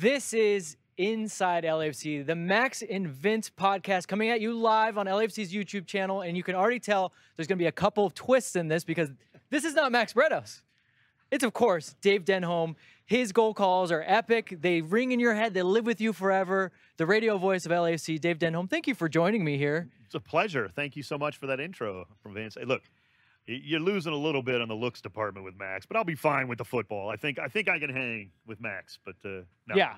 This is Inside LAFC, the Max and Vince podcast coming at you live on LAFC's YouTube channel. And you can already tell there's going to be a couple of twists in this because this is not Max Bretos. It's, of course, Dave Denholm. His goal calls are epic. They ring in your head, they live with you forever. The radio voice of LAFC, Dave Denholm. Thank you for joining me here. It's a pleasure. Thank you so much for that intro from Vince. Hey, look, you're losing a little bit on the looks department with Max, but I'll be fine with the football. I think I think I can hang with Max, but uh, no. Yeah.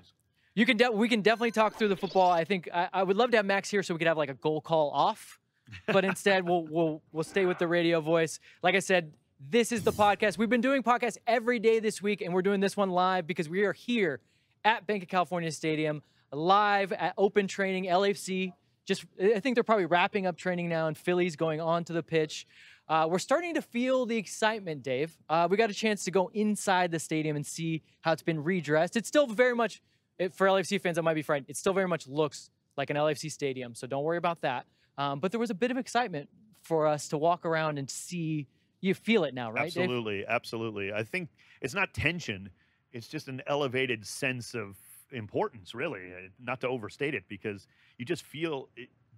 You can de- we can definitely talk through the football. I think I, I would love to have Max here so we could have like a goal call off, but instead we'll we'll we'll stay with the radio voice. Like I said, this is the podcast. We've been doing podcasts every day this week, and we're doing this one live because we are here at Banc of California Stadium, live at open training. LAFC just I think they're probably wrapping up training now, and Philly's going on to the pitch. Uh, we're starting to feel the excitement, Dave. Uh, we got a chance to go inside the stadium and see how it's been redressed. It's still very much it, for LFC fans that might be frightened, it still very much looks like an LFC stadium, so don't worry about that. Um, but there was a bit of excitement for us to walk around and see. You feel it now, right? Dave? Absolutely, absolutely. I think it's not tension; it's just an elevated sense of importance. Really, uh, not to overstate it, because you just feel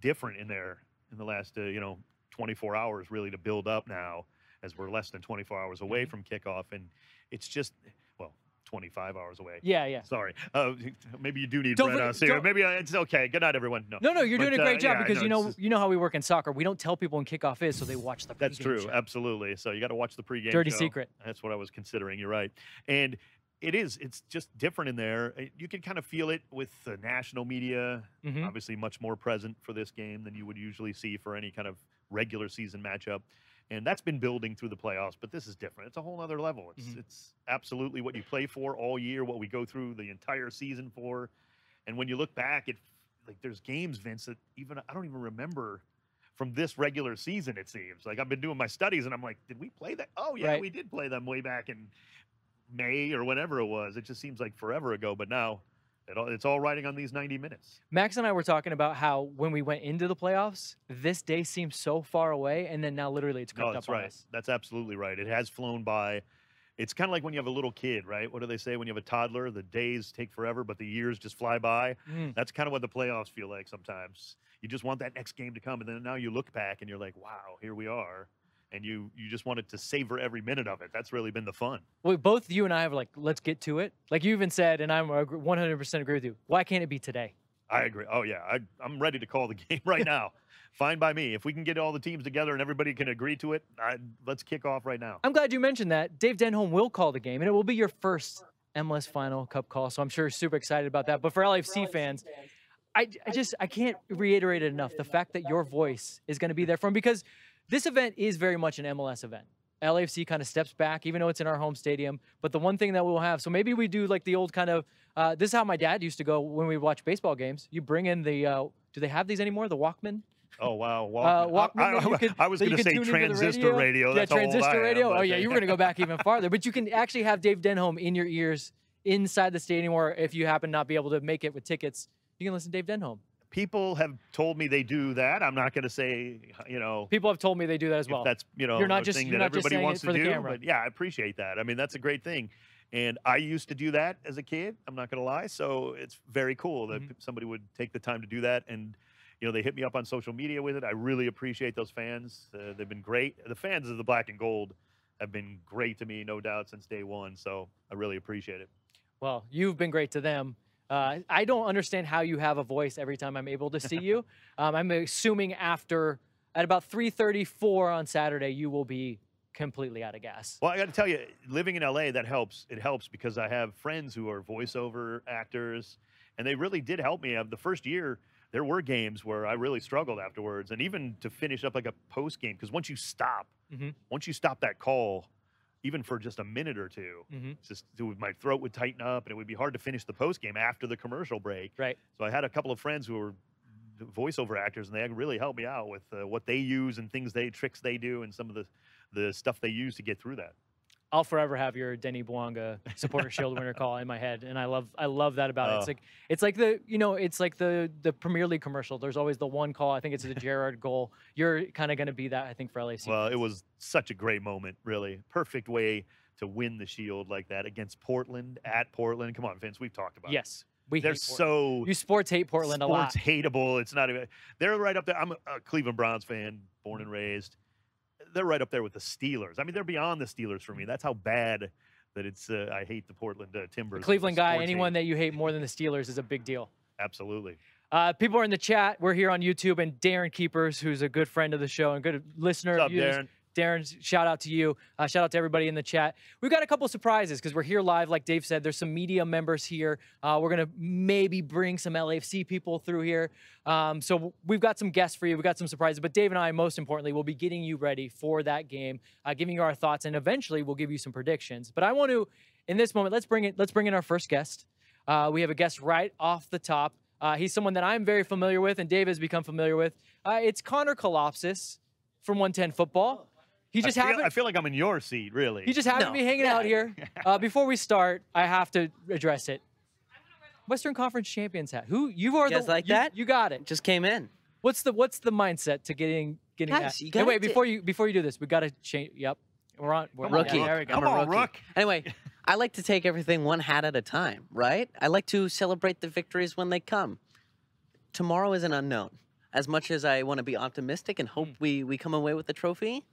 different in there in the last, uh, you know, 24 hours. Really, to build up now, as we're less than 24 hours away Mhm. from kickoff, and it's just well, 25 hours away. Yeah, yeah. Sorry. Uh, maybe you do need Don't Red House here. Maybe uh, it's okay. Good night, everyone. No, No, no, you're doing But, a uh, great job yeah, because know, you know just- you know how we work in soccer. We don't tell people when kickoff is, so they watch the. That's true. show. Absolutely. So you got to watch the pregame. Dirty show. secret. That's what I was considering. You're right. And it is. It's just different in there. Uh, You can kind of feel it with the national media. Mhm. Obviously, much more present for this game than you would usually see for any kind of regular season matchup. And that's been building through the playoffs, but this is different. It's a whole other level. It's Mhm. it's absolutely what you play for all year, what we go through the entire season for. And when you look back, it like there's games, Vince, that even I don't even remember from this regular season. It seems like I've been doing my studies, and I'm like, did we play that? Oh yeah, Right. we did play them way back in May or whenever it was. It just seems like forever ago, but now it all, it's all riding on these 90 minutes. Max and I were talking about how when we went into the playoffs, this day seemed so far away, and then now literally it's crept No, up that's on right. us. That's absolutely right. It has flown by. It's kind of like when you have a little kid, right? What do they say when you have a toddler? The days take forever, but the years just fly by. Mm. That's kind of what the playoffs feel like sometimes. You just want that next game to come, and then now you look back and you're like, "Wow, here we are," and you you just wanted to savor every minute of it. That's really been the fun. Well, both you and I have like, let's get to it. Like you even said, and I'm 100% agree with you. Why can't it be today? I agree. Oh yeah, I, I'm ready to call the game right now. Fine by me. If we can get all the teams together and everybody can agree to it, I, let's kick off right now. I'm glad you mentioned that. Dave Denholm will call the game, and it will be your first MLS Final Cup call. So I'm sure you're super excited about that. But for LAFC fans, I, I just I can't reiterate it enough. The fact that your voice is going to be there from because this event is very much an MLS event. LAFC kind of steps back, even though it's in our home stadium. But the one thing that we'll have, so maybe we do like the old kind of. Uh, this is how my dad used to go when we watch baseball games. You bring in the. Uh, do they have these anymore? The Walkman. Oh wow, Uh, Walkman. Walkman I, I- could- I was going to say tune into the transistor radio. Yeah, That's how old I transistor am, radio. Oh yeah, you were going to go back even farther, but you can actually have Dave Denholm in your ears inside the stadium, or if you happen not be able to make it with tickets, you can listen to Dave Denholm. People have told me they do that. I'm not going to say, you know, People have told me they do that as well. that's you know You're not a just- thing you're that everybody wants to the do. camera. But yeah, I appreciate that. I mean, that's a great thing. And I used to do that as a kid. I'm not going to lie. So it's very cool that Mhm. somebody would take the time to do that. And you know, they hit me up on social media with it. I really appreciate those fans. Uh, they've been great. The fans of the Black and Gold have been great to me, no doubt, since day one. So I really appreciate it. Well, you've been great to them. Uh, I don't understand how you have a voice every time I'm able to see you. Um, I'm assuming after at about 3:34 on Saturday, you will be completely out of gas. Well, I got to tell you, living in LA, that helps. It helps because I have friends who are voiceover actors, and they really did help me. Uh, The first year, there were games where I really struggled afterwards, and even to finish up like a post game, because once you stop, Mhm. once you stop that call, even for just a minute or 2 Mhm. just would, my throat would tighten up, and it would be hard to finish the post game after the commercial break. Right. So I had a couple of friends who were voiceover actors, and they really helped me out with uh, what they use and things they tricks they do, and some of the the stuff they use to get through that. I'll forever have your Denis Bouanga supporter shield winner call in my head, and I love I love that about it. It's Oh. like it's like the you know it's like the the Premier League commercial. There's always the one call. I think it's the Gerard goal. You're kind of going to be that I think for LAC. Well, it was such a great moment, really. Perfect way to win the Shield like that against Portland at Portland. Come on, Vince, we've talked about. it. Yes, we they're hate so you sports hate Portland a lot. sports hateable. It's not even. They're right up there. I'm a, a Cleveland Browns fan, born and raised. They're right up there with the Steelers. I mean, they're beyond the Steelers for me. That's how bad that it's. Uh, I hate the Portland uh, Timbers. The Cleveland guy, anyone hate. that you hate more than the Steelers is a big deal. Absolutely. Uh, people are in the chat. We're here on YouTube, and Darren Keepers, who's a good friend of the show and good listener. What's of up, yours. Darren? Darren, shout out to you. Uh, shout out to everybody in the chat. We've got a couple surprises because we're here live, like Dave said. There's some media members here. Uh, we're gonna maybe bring some LAFC people through here. Um, so we've got some guests for you. We've got some surprises. But Dave and I, most importantly, will be getting you ready for that game, uh, giving you our thoughts, and eventually we'll give you some predictions. But I want to, in this moment, let's bring it. Let's bring in our first guest. Uh, we have a guest right off the top. Uh, he's someone that I'm very familiar with, and Dave has become familiar with. Uh, it's Connor Kolopsis from 110 Football. He just I feel, happened. I feel like I'm in your seat, really. He just happened to be hanging out here. Uh, before we start, I have to address it. Western Conference champions hat. Who you are? guys the, like you- that? You got it. Just came in. What's the What's the mindset to getting getting Guys, that? you Hey, gotta wait before you before you do this, we got to change. Yep, we're on. We're Come on. on, Rookie. Yeah, there we go. Come I'm a on, rookie. Rook. Anyway, I like to take everything one hat at a time, right? I like to celebrate the victories when they come. Tomorrow is an unknown. As much as I want to be optimistic and hope Mm. we, we come away with the trophy,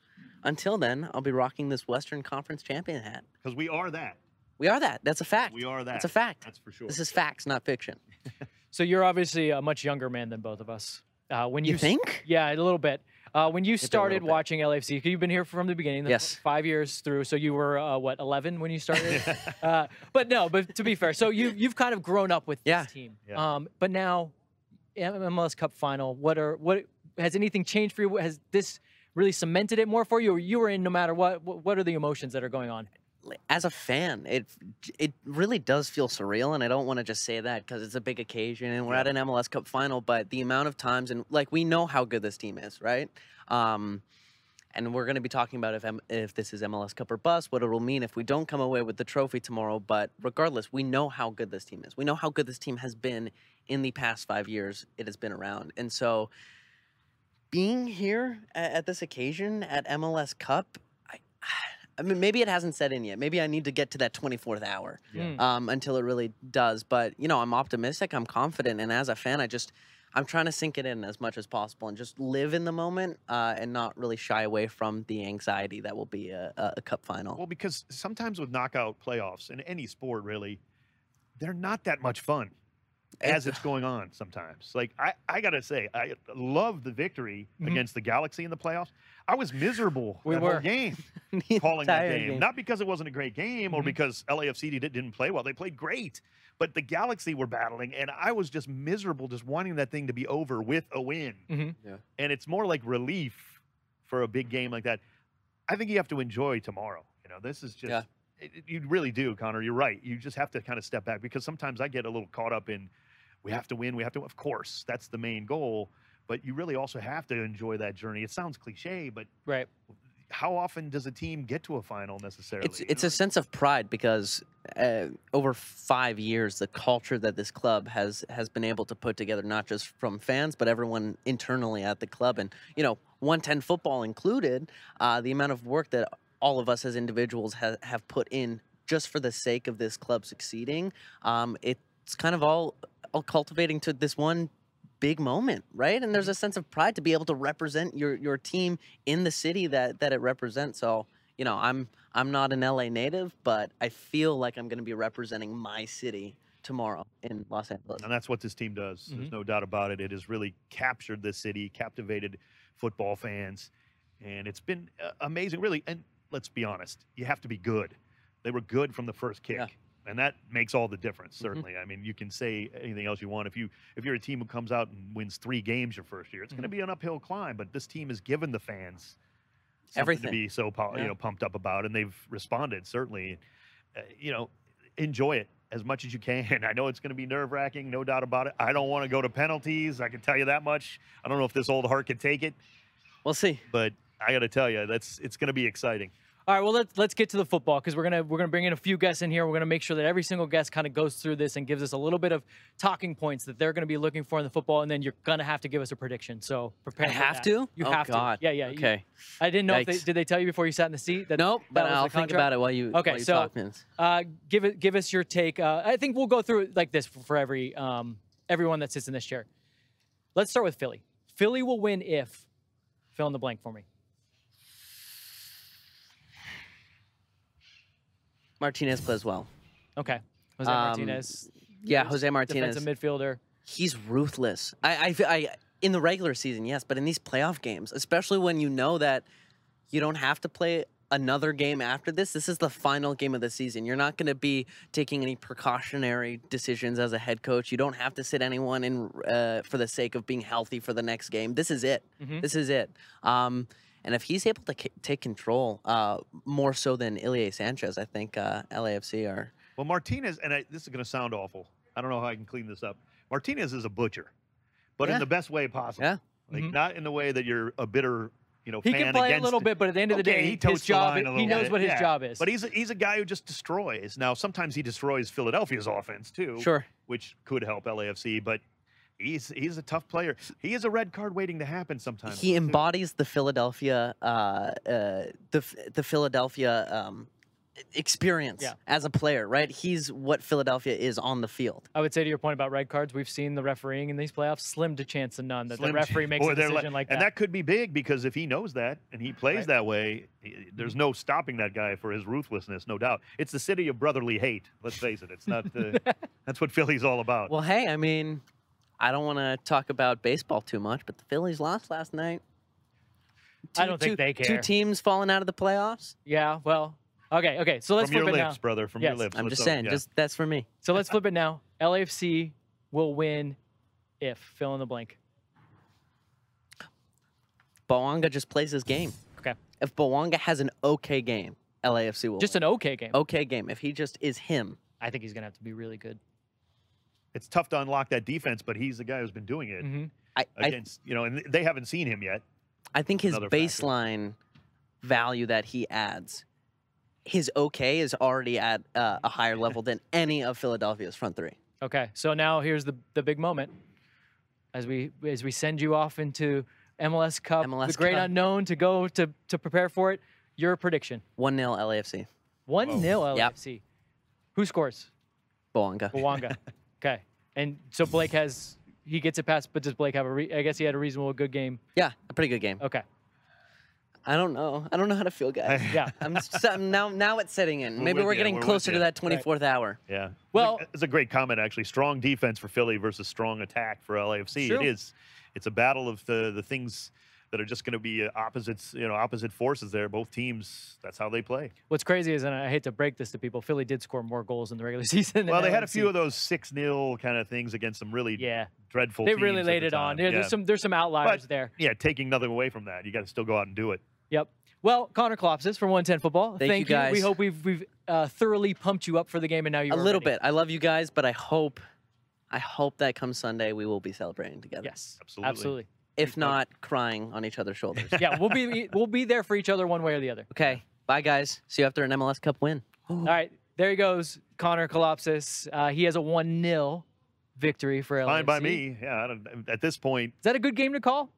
until then, I'll be rocking this Western Conference champion hat. because we are that. We are that. That's a fact. We are that. That's a fact. That's for sure. This is facts, not fiction. So you're obviously a much younger man than both of us. Uh, when you, You s- think? Yeah, a little bit. Uh, when you a little started watching LAFC, 'cause you've been here from the beginning. the f- Yes. Five years through. So you were uh, what 11 when you started. uh, but no, but to be fair, so you you've kind of grown up with Yeah. this team. Yeah. Um, but now, MLS Cup final. What are what has anything changed for you? Has this really cemented it more for you, or you were in no matter what? What, are the emotions that are going on? as a fan, it it really does feel surreal, and I don't want to just say that because it's a big occasion and we're at an MLS Cup final. But the amount of times and like we know how good this team is, right? Um, and we're going to be talking about if M- if this is MLS Cup or bust, what it will mean if we don't come away with the trophy tomorrow. But regardless, we know how good this team is. We know how good this team has been in the past five years. It has been around, and so being here at, at this occasion at MLS Cup, I, I mean, maybe it hasn't set in yet. Maybe I need to get to that 24th hour Yeah. Mm. um, until it really does. But you know, I'm optimistic. I'm confident, and as a fan, I just I'm trying to sink it in as much as possible and just live in the moment uh, and not really shy away from the anxiety that will be a, a, a cup final. Well, because sometimes with knockout playoffs in any sport, really, they're not that much fun as It's- it's going on sometimes. Like, I, I got to say, I love the victory Mhm. against the Galaxy in the playoffs. I was miserable We that were. whole game The calling that entire game. Not because it wasn't a great game or Mhm. because LAFC did, didn't play well. They played great. But the Galaxy were battling, and I was just miserable just wanting that thing to be over with a win. Mhm. Yeah. And it's more like relief for a big game like that. I think you have to enjoy tomorrow. You know, this is just Yeah. It, you really do, Connor. You're right. You just have to kind of step back because sometimes I get a little caught up in we have to win, we have to of course, that's the main goal, but you really also have to enjoy that journey. It sounds cliche, but Right. how often does a team get to a final necessarily? It's it's a sense of pride because uh, over five years, the culture that this club has has been able to put together, not just from fans but everyone internally at the club, and you know, 110 football included, uh, the amount of work that all of us as individuals ha- have put in just for the sake of this club succeeding, um, it's kind of all all cultivating to this one big moment, right? And there's a sense of pride to be able to represent your your team in the city that that it represents. So you know, I'm I'm not an LA native, but I feel like I'm going to be representing my city tomorrow in Los Angeles. And that's what this team does. There's Mhm. no doubt about it. It has really captured the city, captivated football fans, and it's been uh, amazing, really. And let's be honest, you have to be good. They were good from the first kick. Yeah. And that makes all the difference, Mhm. certainly. I mean, you can say anything else you want. If you if you're a team who comes out and wins three games your first year, it's going to be an uphill climb. But this team has given the fans Everything. to be so you know pumped up about, and they've responded certainly. Uh, you know, enjoy it as much as you can. I know it's going to be nerve wracking, no doubt about it. I don't want to go to penalties. I can tell you that much. I don't know if this old heart can take it, We'll see. but I got to tell you, that's it's going to be exciting. All right, well let's let's get to the football because we're gonna we're gonna bring in a few guests in here. We're gonna make sure that every single guest kind of goes through this and gives us a little bit of talking points that they're gonna be looking for in the football, and then you're gonna have to give us a prediction. So prepare. I for have that. to. You oh, have God. to. Yeah, yeah. you- Okay. I didn't know if they did they tell you before you sat in the seat that. Nope. that But was I'll think about it while you. Okay, while you so- talk, Vince. Uh, give it give us your take. Uh, I think we'll go through it like this for, for every um, everyone that sits in this chair. Let's start with Philly. Philly will win if fill in the blank for me. Martinez plays well. Okay. Jose Um, Martinez. Yeah, Jose Martinez. Defensive midfielder. he's ruthless. I, I, I, in the regular season, yes, but in these playoff games, especially when you know that you don't have to play another game after this, this is the final game of the season. You're not going to be taking any precautionary decisions as a head coach. You don't have to sit anyone in uh, for the sake of being healthy for the next game. This is it. Mhm. This is it. Um, and if he's able to k- take control uh, more so than Ilie Sanchez, I think uh, LAFC are. Well, Martinez, and I, this is going to sound awful. I don't know how I can clean this up. Martinez is a butcher, but Yeah. in the best way possible. Yeah. Like Mhm. not in the way that you're a bitter, you know, He fan can play a little it. bit, but at the end of the Okay, day, he his totes the job line a he knows bit, what his yeah. job is. But he's a, he's a guy who just destroys. Now, sometimes he destroys Philadelphia's offense too, Sure. which could help LAFC. But he's he's a tough player. He is a red card waiting to happen sometimes. he embodies the Philadelphia, uh, uh, the the Philadelphia um, experience Yeah. as a player, right? He's what Philadelphia is on the field. I would say to your point about red cards, we've seen the refereeing in these playoffs slim to chance of none that Slim the referee makes a decision like and that. And that could be big because if he knows that and he plays Right. that way, there's no stopping that guy for his ruthlessness, no doubt. It's the city of brotherly hate. Let's face it. It's not. Uh, that's what Philly's all about. Well, hey, I mean, I don't want to talk about baseball too much, but the Phillies lost last night. I don't think two- they Two teams falling out of the playoffs. yeah, well, okay, okay. So let's from your flip it lips, now. brother. From Yes. your lips. I'm What's just up? saying, Yeah. just that's for me. So let's flip it now. LAFC will win if fill in the blank. Bouanga just plays his game. Okay. If Bouanga has an okay game, LAFC will Just win. an okay game. okay game. If he just is him, I think he's gonna have to be really good. It's tough to unlock that defense, but he's the guy who's been doing it hmm I, I against you know, and they haven't seen him yet. I think his Another factor. baseline value that he adds, his okay is already at uh, a higher level than any of Philadelphia's front three. Okay, so now here's the the big moment as we as we send you off into MLS Cup, MLS the great Cup. unknown, to go to to prepare for it. Your prediction: 1 0 LAFC. one 0 Yep. LAFC. Who scores? Bouanga. Bouanga. okay, and so Blake has he gets it past, but does Blake have a? Re- I guess he had a reasonable good game. Yeah, a pretty good game. Okay, I don't know. I don't know how to feel, guys. yeah. I'm, s- I'm now now it's setting in. We're Maybe we're ya, getting we're closer to that 24th hour. Yeah. Well- it's a great comment actually. Strong defense for Philly versus strong attack for LAFC. True. It is. It's a battle of the the things that are just going to be uh, opposites, you know, opposite forces there. Both teams, that's how they play. What's crazy is, and I hate to break this to people, Philly did score more goals in the regular season. than Well, they had a few of those 6-0 kind of things against some really Yeah, dreadful they teams really laid the it on. Yeah, Yeah. there's some there's some outliers there. yeah, taking nothing away from that. You got to still go out and do it. Yep. Well, Connor Klopsis from 110 Football. Thank you, We hope we've we've uh, thoroughly pumped you up for the game, and now you're A little ready. bit. I love you guys, but I hope, I hope that come Sunday we will be celebrating together. Yes, Absolutely. absolutely. If not, crying on each other's shoulders. Yeah, we'll be we'll be there for each other one way or the other. okay. Bye, guys. See you after an MLS Cup win. All right, there he goes, Connor Kolopsis. Uh, he has a one 0 victory for LAFC. Fine by me. Yeah, I don't, at this point, Is that a good game to call?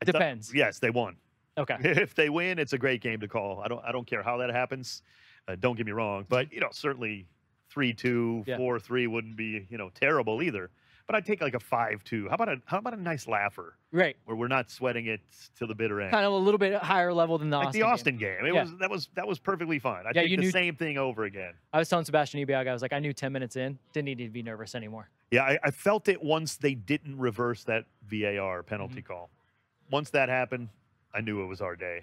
I thought- Depends. yes, they won. Okay. if they win, it's a great game to call. I don't I don't care how that happens. Uh, don't get me wrong, but you know certainly three two, Yeah. four three wouldn't be you know terrible either. But I'd take like a five two. How about a how about a nice laugher Right. where we're not sweating it to the bitter end. Kind of a little bit higher level than the like Austin. the game. Austin game. It Yeah. was that was that was perfectly fine. I Yeah, you the knew- same thing over again. I was telling Sebastian Ibeagha, I was like, I knew 10 minutes in, didn't need to be nervous anymore. Yeah, I, I felt it once they didn't reverse that VAR Mm-hmm. penalty call. Once that happened, I knew it was our day.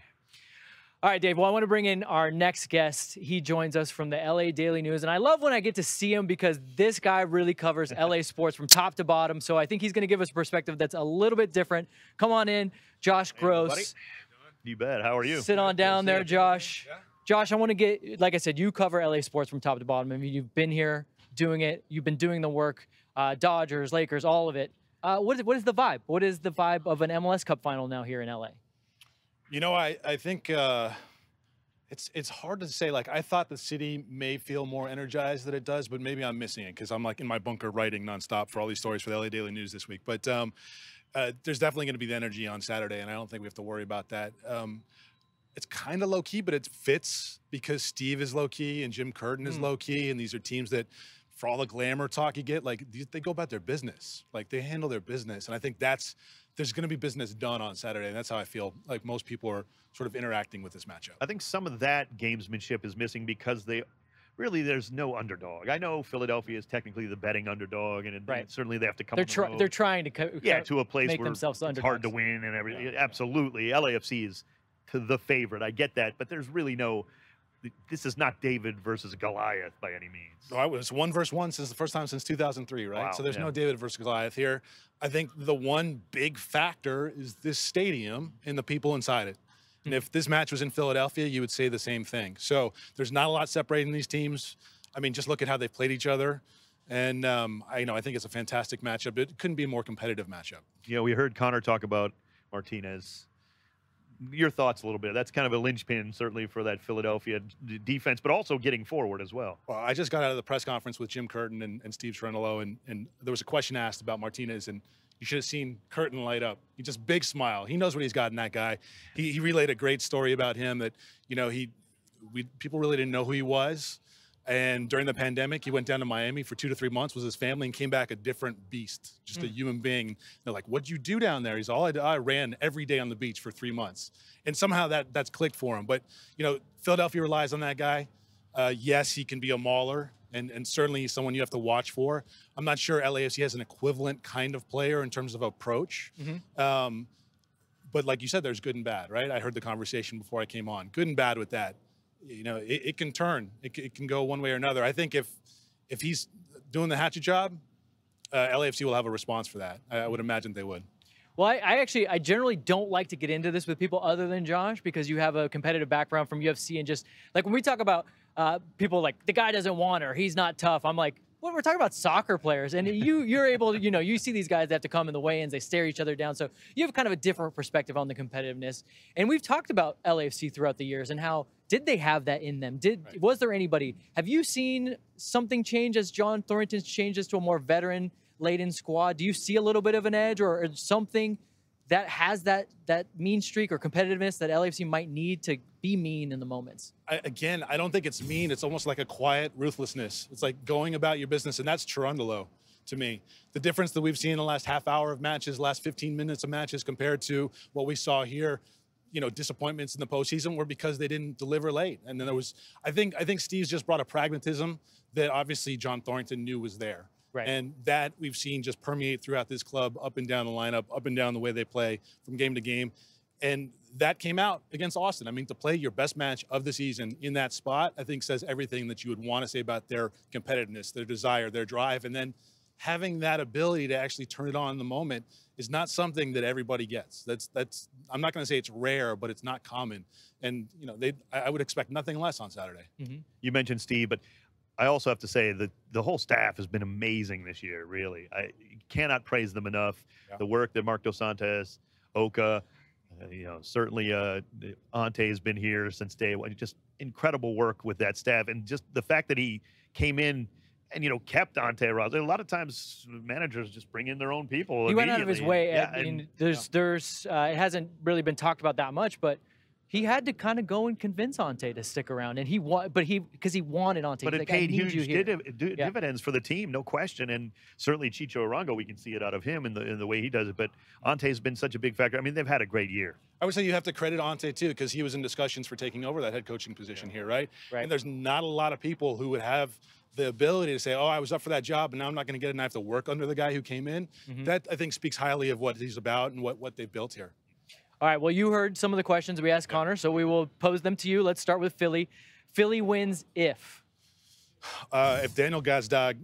All right, Dave. Well, I want to bring in our next guest. He joins us from the LA Daily News. And I love when I get to see him because this guy really covers LA sports from top to bottom. So I think he's going to give us a perspective that's a little bit different. Come on in, Josh everybody. Gross. You bet. How are you? Sit on down there, you. Josh. Josh, I want to get, like I said, you cover LA sports from top to bottom. I mean, you've been here doing it, you've been doing the work, uh, Dodgers, Lakers, all of it. Uh, what, is, what is the vibe? What is the vibe of an MLS Cup final now here in LA? You know, I, I think uh, It's it's hard to say. Like I thought the city may feel more energized than it does, but maybe I'm missing it because I'm like in my bunker writing nonstop for all these stories for the LA Daily News this week. But um, uh, there's definitely going to be the energy on Saturday, and I don't think we have to worry about that. Um, it's kind of low key, but it fits because Steve is low key and Jim Curtin is Mm. low key, and these are teams that, for all the glamour talk you get, like they go about their business, like they handle their business, and I think that's there's going to be business done on Saturday, and that's how I feel like most people are sort of interacting with this matchup. I think some of that gamesmanship is missing because they really there's no underdog. I know Philadelphia is technically the betting underdog, and, it- Right. certainly they have to come. They're on the try- they're trying to co- yeah to a place make where themselves it's hard to win and everything. Absolutely, LAFC is to the favorite. I get that, but there's really no. This is not David versus Goliath by any means. No, I was one versus one since the first time since 2003, right? Wow, so there's yeah. no David versus Goliath here. I think the one big factor is this stadium and the people inside it. And Hmm. if this match was in Philadelphia, you would say the same thing. So there's not a lot separating these teams. I mean, just look at how they've played each other. And um, I you know I think it's a fantastic matchup. It couldn't be a more competitive matchup. Yeah, we heard Connor talk about Martinez. Your thoughts a little bit. That's kind of a linchpin, certainly, for that Philadelphia d- defense, but also getting forward as well. Well, I just got out of the press conference with Jim Curtin and, and Steve Cherundolo, and, and there was a question asked about Martinez, and you should have seen Curtin light up. He just big smile. He knows what he's got in that guy. He, he relayed a great story about him that you know he we people really didn't know who he was, and during the pandemic, he went down to Miami for two to three months with his family and came back a different beast, just a human being. They're like, "What'd you do down there?" He's all I, I ran every day on the beach for three months, and somehow that that's clicked for him. But you know, Philadelphia relies on that guy. Uh, yes, he can be a mauler, and, and certainly someone you have to watch for. I'm not sure LAFC has an equivalent kind of player in terms of approach. Um, but like you said, there's good and bad, right? I heard the conversation before I came on. Good and bad with that. You know, it, it can turn. It, it can go one way or another. I think if if he's doing the hatchet job, uh, LAFC will have a response for that. I, I would imagine they would. Well, I, I actually, I generally don't like to get into this with people other than Josh because you have a competitive background from UFC and just like when we talk about uh, people like the guy doesn't want her, he's not tough. I'm like, well, we're talking about soccer players, and you you're able to, you know, you see these guys that have to come in the weigh-ins, they stare each other down, so you have kind of a different perspective on the competitiveness. And we've talked about LAFC throughout the years and how did they have that in them? Did was there anybody? Have you seen something change as John Thorrington's changes to a more veteran laden squad? Do you see a little bit of an edge or, or something that has that that mean streak or competitiveness that LAFC might need to be mean in the moments? I, again, I don't think it's mean. It's almost like a quiet ruthlessness. It's like going about your business, and that's Cherundolo to me. The difference that we've seen in the last half hour of matches, last 15 minutes of matches, compared to what we saw here, you know, disappointments in the postseason were because they didn't deliver late. And then there was, I think, I think Steve's just brought a pragmatism that obviously John Thorrington knew was there. Right. And that we've seen just permeate throughout this club, up and down the lineup, up and down the way they play from game to game. And that came out against Austin. I mean, to play your best match of the season in that spot, I think says everything that you would want to say about their competitiveness, their desire, their drive. And then having that ability to actually turn it on in the moment is not something that everybody gets. That's that's I'm not going to say it's rare, but it's not common. And you know, they I I would expect nothing less on Saturday. Mm-hmm. You mentioned Steve, but I also have to say that the whole staff has been amazing this year. Really, I cannot praise them enough. Yeah. The work that Marc Dos Santos, Oka, uh, you know, certainly uh, Ante has been here since day one. Just incredible work with that staff, and just the fact that he came in and you know kept Ante Razov. A lot of times managers just bring in their own people. He went out of his way. Yeah, I mean, and- there's there's uh, it hasn't really been talked about that much, but he had to kind of go and convince Ante to stick around, and he want, but he because he wanted Ante. but He's it like, paid huge here. div- di- Yeah. dividends for the team, no question. And certainly Chicho Arango, we can see it out of him in the in the way he does it. But Ante's been such a big factor. I mean, they've had a great year. I would say you have to credit Ante too, because he was in discussions for taking over that head coaching position here, right? Right. And there's not a lot of people who would have the ability to say, "Oh, I was up for that job, and now I'm not going to get it, and I have to work under the guy who came in." Mm-hmm. That I think speaks highly of what he's about and what what they've built here. All right. Well, you heard some of the questions we asked Connor, so we will pose them to you. Let's start with Philly. Philly wins if. uh, if Daniel Gazdag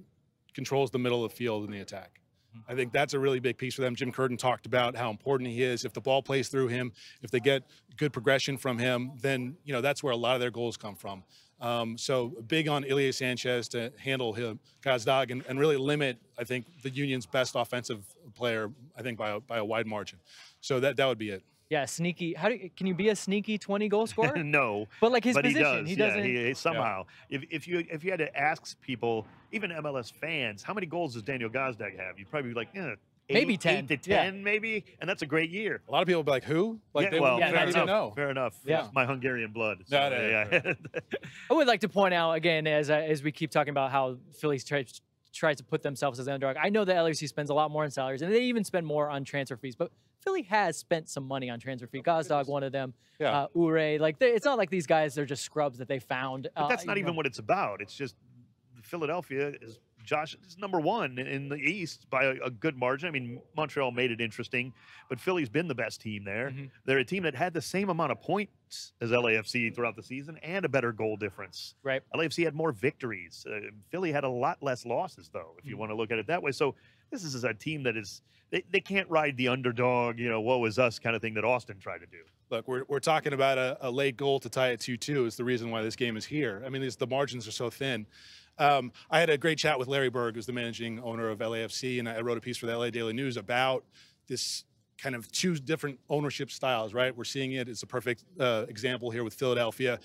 controls the middle of the field in the attack. Mm-hmm. I think that's a really big piece for them. Jim Curtin talked about how important he is. If the ball plays through him, if they get good progression from him, then you know that's where a lot of their goals come from. Um, so big on Ilie Sanchez to handle him, Gazdag, and, and really limit, I think, the Union's best offensive player, I think, by a, by a wide margin. So that, that would be it. Yeah, sneaky. How do you, can you be a sneaky 20 goal scorer? no, but like his but position, he does. doesn't. yeah, he, somehow. If, if you if you had to ask people, even MLS fans, how many goals does Daniel Gazdag have? You'd probably be like, yeah, eight, Maybe 10, eight to yeah. ten, maybe, and that's a great year. A lot of people will be like, "Who?" Like yeah, they well, would Yeah, fair enough. know. Fair enough. Yeah. It's my Hungarian blood. so, No, no, yeah. I would like to point out again, as I- as we keep talking about how philly's tries tries to put themselves as the underdog. I know that LAFC spends a lot more on salaries, and they even spend more on transfer fees. But Philly has spent some money on transfer fee. Gazdag, one of them. Yeah. Uh, Uhre, like they, it's not like these guys are just scrubs that they found. But uh, that's not even know. what it's about. It's just Philadelphia is Josh is number one in the East by a, a good margin. I mean, Montreal made it interesting, but Philly's been the best team there. Mhm. They're a team that had the same amount of points as LAFC throughout the season and a better goal difference. right. LAFC had more victories. Uh, Philly had a lot less losses, though, if you Mhm. want to look at it that way. So this is a team that is they, they can't ride the underdog, you know, woe is us kind of thing that Austin tried to do. Look, we're, we're talking about a, a late goal to tie it 2 2 is the reason why this game is here. I mean, these, the margins are so thin. Um, I had a great chat with Larry Berg, who's the managing owner of LAFC, and I wrote a piece for the LA Daily News about this kind of two different ownership styles, right? We're seeing it. It's a perfect uh, example here with Philadelphia.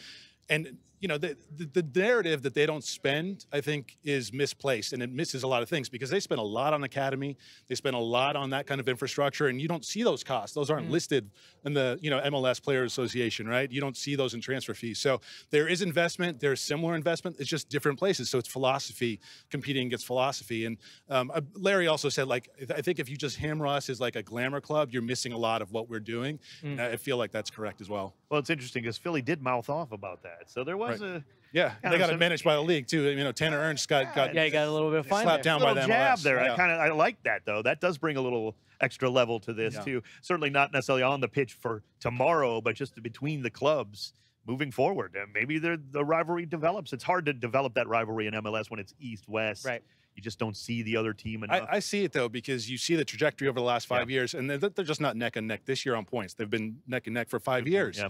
And, you know, the, the, the narrative that they don't spend, I think, is misplaced and it misses a lot of things because they spend a lot on academy. They spend a lot on that kind of infrastructure, and you don't see those costs. Those aren't Mm. listed in the, you know, MLS Players Association, right? You don't see those in transfer fees. So there is investment. There's similar investment. It's just different places. So it's philosophy competing against philosophy. And um, uh, Larry also said, like, I think if you just hammer us as like a glamour club, you're missing a lot of what we're doing. Mm. I feel like that's correct as well. Well, it's interesting because Philly did mouth off about that. So there was Right. a Yeah, they got some- managed by the league too. You know, Tanner Ernst got got Yeah, you got a little bit of fine slapped there. down by little the jab there. I kind of I like that though. That does bring a little extra level to this Yeah. too. Certainly not necessarily on the pitch for tomorrow, but just between the clubs moving forward. And maybe the the rivalry develops. It's hard to develop that rivalry in MLS when it's East West. Right. You just don't see the other team enough. I, I see it though because you see the trajectory over the last five years, and they're, they're just not neck and neck this year on points. They've been neck and neck for five years.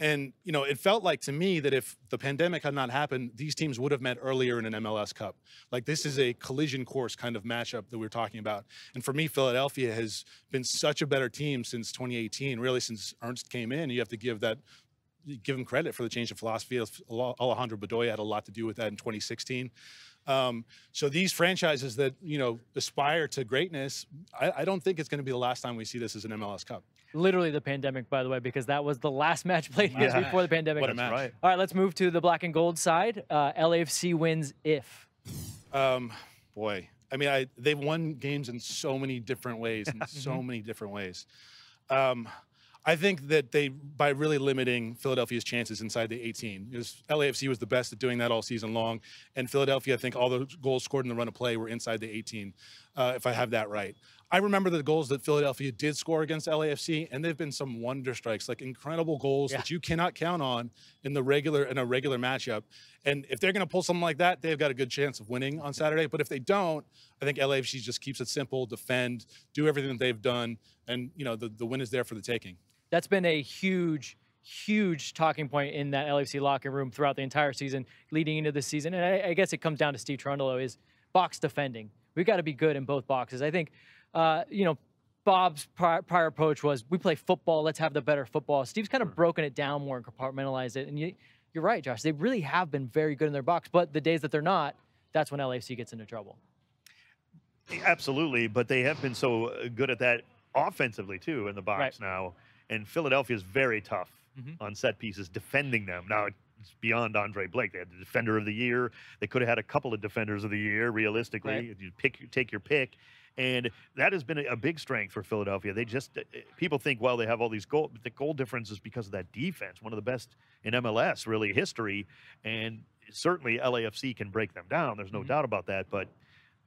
And you know, it felt like to me that if the pandemic had not happened, these teams would have met earlier in an MLS Cup. Like this is a collision course kind of matchup that we're talking about. And for me, Philadelphia has been such a better team since 2018. Really, since Ernst came in, you have to give that give him credit for the change of philosophy. Alejandro Bedoya had a lot to do with that in 2016. Um, so these franchises that you know aspire to greatness, I, I don't think it's going to be the last time we see this as an MLS Cup. Literally the pandemic, by the way, because that was the last match played Yeah. before the pandemic. What a match. right. All right, let's move to the black and gold side. Uh, LAFC wins if. Um, boy, I mean, I they've won games in so many different ways, in so many different ways. Um, I think that they, by really limiting Philadelphia's chances inside the 18, because LAFC was the best at doing that all season long, and Philadelphia, I think all the goals scored in the run of play were inside the 18, uh, if I have that right. I remember the goals that Philadelphia did score against LAFC, and they've been some wonder strikes, like incredible goals Yeah. that you cannot count on in the regular in a regular matchup. And if they're going to pull something like that, they've got a good chance of winning on Saturday. But if they don't, I think LAFC just keeps it simple, defend, do everything that they've done, and you know the, the win is there for the taking. That's been a huge, huge talking point in that LAFC locker room throughout the entire season, leading into the season. And I, I guess it comes down to Steve Trundle is box defending. We've got to be good in both boxes. I think, uh, you know, Bob's prior, prior approach was we play football, let's have the better football. Steve's kind of broken it down more and compartmentalized it. And you, you're right, Josh. They really have been very good in their box, but the days that they're not, that's when LAFC gets into trouble. Absolutely, but they have been so uh, good at that offensively too in the box Right. now. And Philadelphia is very tough Mhm. on set pieces, defending them. Now it's beyond Andre Blake. They had the defender of the year. They could have had a couple of defenders of the year, realistically. Right. You pick, take your pick, and that has been a, big strength for Philadelphia. They just uh, people think, well, they have all these goal, but the goal difference is because of that defense. One of the best in MLS, really history, and certainly LAFC can break them down. There's no Mhm. doubt about that, but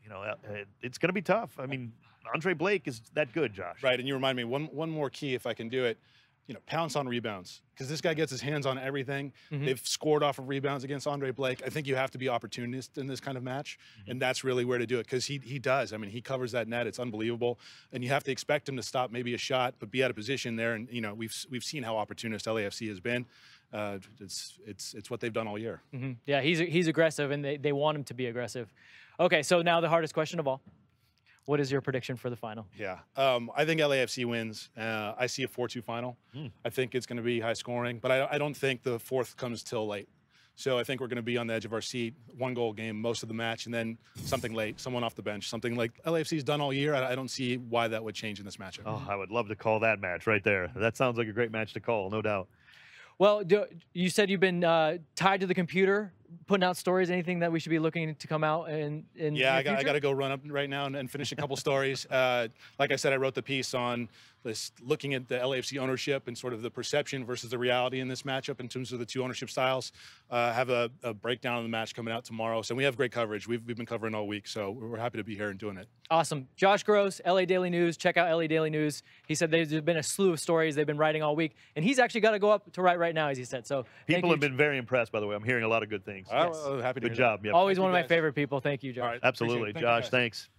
you know, uh, it's going to be tough. I mean, Andre Blake is that good, Josh. Right, and you remind me one one more key if I can do it. You know, pounce on rebounds because this guy gets his hands on everything. Mhm. They've scored off of rebounds against Andre Blake. I think you have to be opportunist in this kind of match, and that's really where to do it because he he does. I mean, he covers that net. It's unbelievable, and you have to expect him to stop maybe a shot, but be out of position there. And you know, we've we've seen how opportunist LAFC has been. Uh, it's it's it's what they've done all year. hmm Yeah, he's he's aggressive, and they, they want him to be aggressive. Okay, so now the hardest question of all. What is your prediction for the final? Yeah, um, I think LAFC wins. Uh, I see a 4-2 final. Hmm. I think it's going to be high scoring, but I, I don't think the fourth comes till late. So I think we're going to be on the edge of our seat, one goal game most of the match, and then something late, someone off the bench, something like LAFC's done all year. I, I don't see why that would change in this matchup. Oh, I would love to call that match right there. That sounds like a great match to call, no doubt. Well, do, you said you've been uh, tied to the computer, putting out stories. Anything that we should be looking to come out in? in Yeah, I got, I got to go run up right now and, and finish a couple stories. Uh, like I said, I wrote the piece on this, looking at the LAFC ownership and sort of the perception versus the reality in this matchup in terms of the two ownership styles. Uh, have a, a breakdown of the match coming out tomorrow. So we have great coverage. We've, we've been covering all week, so we're happy to be here and doing it. Awesome. Josh Gross, LA Daily News. Check out LA Daily News. He said there's been a slew of stories they've been writing all week, and he's actually got to go up to write right now, as he said. So thank People you. have been very impressed, by the way. I'm hearing a lot of good things. Oh, Yes. well, happy to Good hear that. job. Yeah, always Thank one of my guys. favorite people. Thank you, Josh. All right, appreciate it. absolutely. Thank Josh, thanks.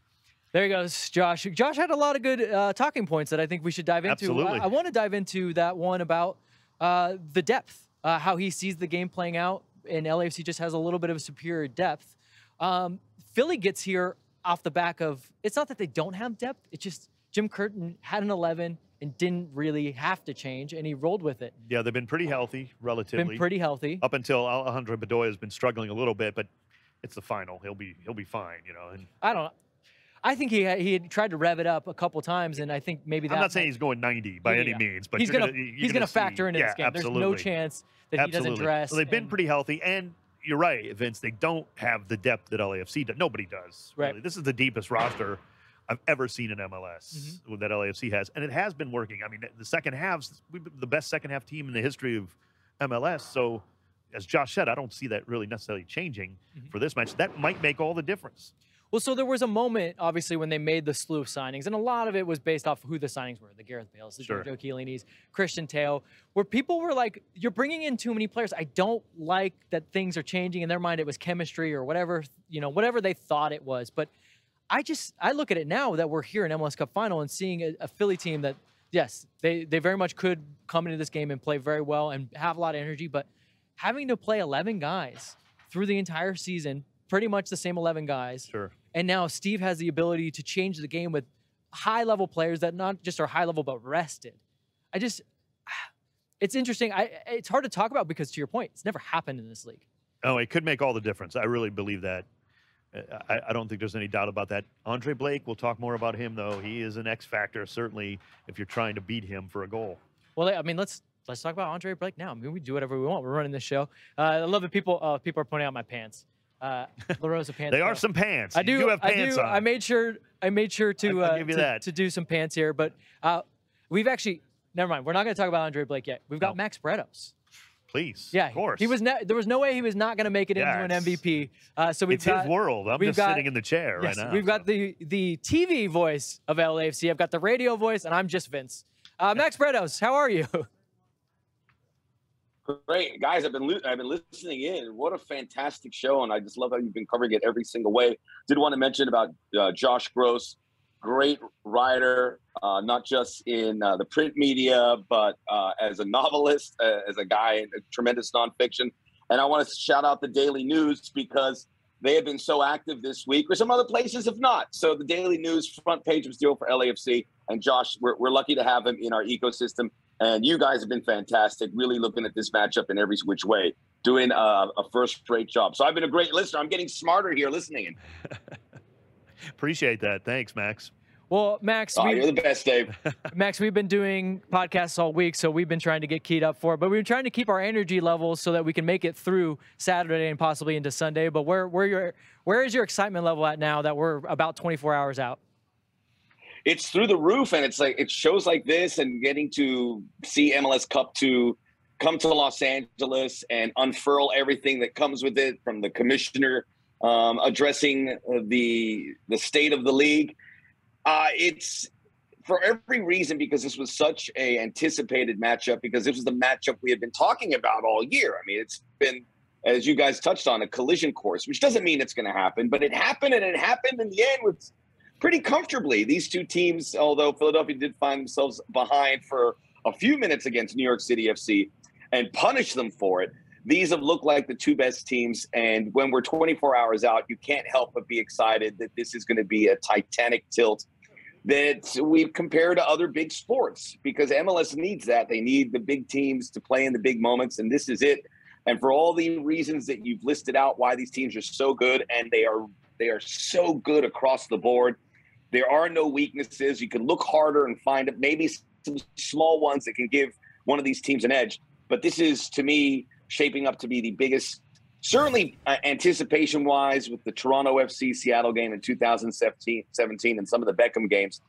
There he goes, Josh. Josh had a lot of good uh, talking points that I think we should dive into. Absolutely. I, want to dive into that one about uh, the depth, uh, how he sees the game playing out, and LAFC just has a little bit of a superior depth. Um, Philly gets here off the back of it's not that they don't have depth; it's just Jim Curtin had an 11 and didn't really have to change, and he rolled with it. Yeah, they've been pretty healthy, relatively. Been pretty healthy. Up until Alejandro Bedoya has been struggling a little bit, but it's the final. He'll be he'll be fine, you know. And I don't. I think he had, he had tried to rev it up a couple times, and I think maybe that. I'm not saying he's going 90 by Yeah, any yeah. means, but he's gonna, he's gonna, factor into yeah, this game. Absolutely. There's no chance that he doesn't dress. Well, they've been pretty healthy, and you're right, Vince. They don't have the depth that LAFC does. Nobody does. Right. Really. This is the deepest roster I've ever seen in MLS Mm-hmm. that LAFC has, and it has been working. I mean, the second halves, we've been the best second half team in the history of MLS. So, as Josh said, I don't see that really necessarily changing Mhm. for this match. That might make all the difference. Well, so there was a moment, obviously, when they made the slew of signings, and a lot of it was based off of who the signings were the Gareth Bales, the Sure. Giorgio Chiellinis, Cristian Tello, where people were like, you're bringing in too many players. I don't like that things are changing. In their mind, it was chemistry or whatever, you know, whatever they thought it was. But I just, I look at it now that we're here in MLS Cup final and seeing a, a Philly team that, yes, they, they very much could come into this game and play very well and have a lot of energy, but having to play 11 guys through the entire season, pretty much the same 11 guys, Sure. and now Steve has the ability to change the game with high level players that not just are high level but rested. I just, it's interesting. I it's hard to talk about because to your point, it's never happened in this league. Oh, it could make all the difference. I really believe that. I, I don't think there's any doubt about that. Andre Blake, we'll talk more about him though. He is an X factor, certainly, if you're trying to beat him for a goal. Well, I mean, let's let's talk about Andre Blake now. I mean, we do whatever we want. We're running this show. Uh, I love that people uh, people are pointing out my pants. Uh, La Rosa pants. They are some pants. I You do. have pants I do. on. I made sure. I made sure to uh, give you to, that. to do some pants here, but uh, we've actually. Never mind. We're not going to talk about Andre Blake yet. We've got No. Max Bretos. Please. Yeah, Of course. He was. Ne- there was no way he was not going to make it into an MVP. Uh, so we've It's got. his world. I'm just got- sitting in the chair yes, right now. we've got the the TV voice of LAFC. I've got the radio voice, and I'm just Vince. Uh, Max Bretos, how are you? Great guys, I've been li- I've been listening in. What a fantastic show, and I just love how you've been covering it every single way. Did want to mention about uh, Josh Gross, great writer, uh, not just in uh, the print media, but uh, as a novelist, uh, as a guy in tremendous nonfiction. And I want to shout out the Daily News because they have been so active this week, or some other places have not. So the Daily News front page was deal for LAFC, and Josh, we're, we're lucky to have him in our ecosystem. And you guys have been fantastic, really looking at this matchup in every which way, doing a, a first-rate job. So I've been a great listener. I'm getting smarter here listening. in. Appreciate that. Thanks, Max. Well, Max, Oh, we, you're the best, Dave. Max, we've been doing podcasts all week, so we've been trying to get keyed up for it. But we've been trying to keep our energy levels so that we can make it through Saturday and possibly into Sunday. But where where your where is your excitement level at now that we're about 24 hours out? it's through the roof and it's like it shows like this and getting to see MLS Cup to come to Los Angeles and unfurl everything that comes with it from the commissioner um, addressing the the state of the league. Uh, it's for every reason because this was such a anticipated matchup because this was the matchup we had been talking about all year. I mean, it's been as you guys touched on a collision course, which doesn't mean it's going to happen, but it happened and it happened in the end with pretty comfortably. These two teams, although Philadelphia did find themselves behind for a few minutes against New York City FC and punish them for it, these have looked like the two best teams. And when we're 24 hours out, you can't help but be excited that this is going to be a titanic tilt that we've compared to other big sports because MLS needs that. They need the big teams to play in the big moments, and this is it. And for all the reasons that you've listed out, why these teams are so good, and they are they are so good across the board. There are no weaknesses. You can look harder and find maybe some small ones that can give one of these teams an edge. But this is, to me, shaping up to be the biggest, certainly uh, anticipation wise, with the Toronto FC Seattle game in 2017 and some of the Beckham games.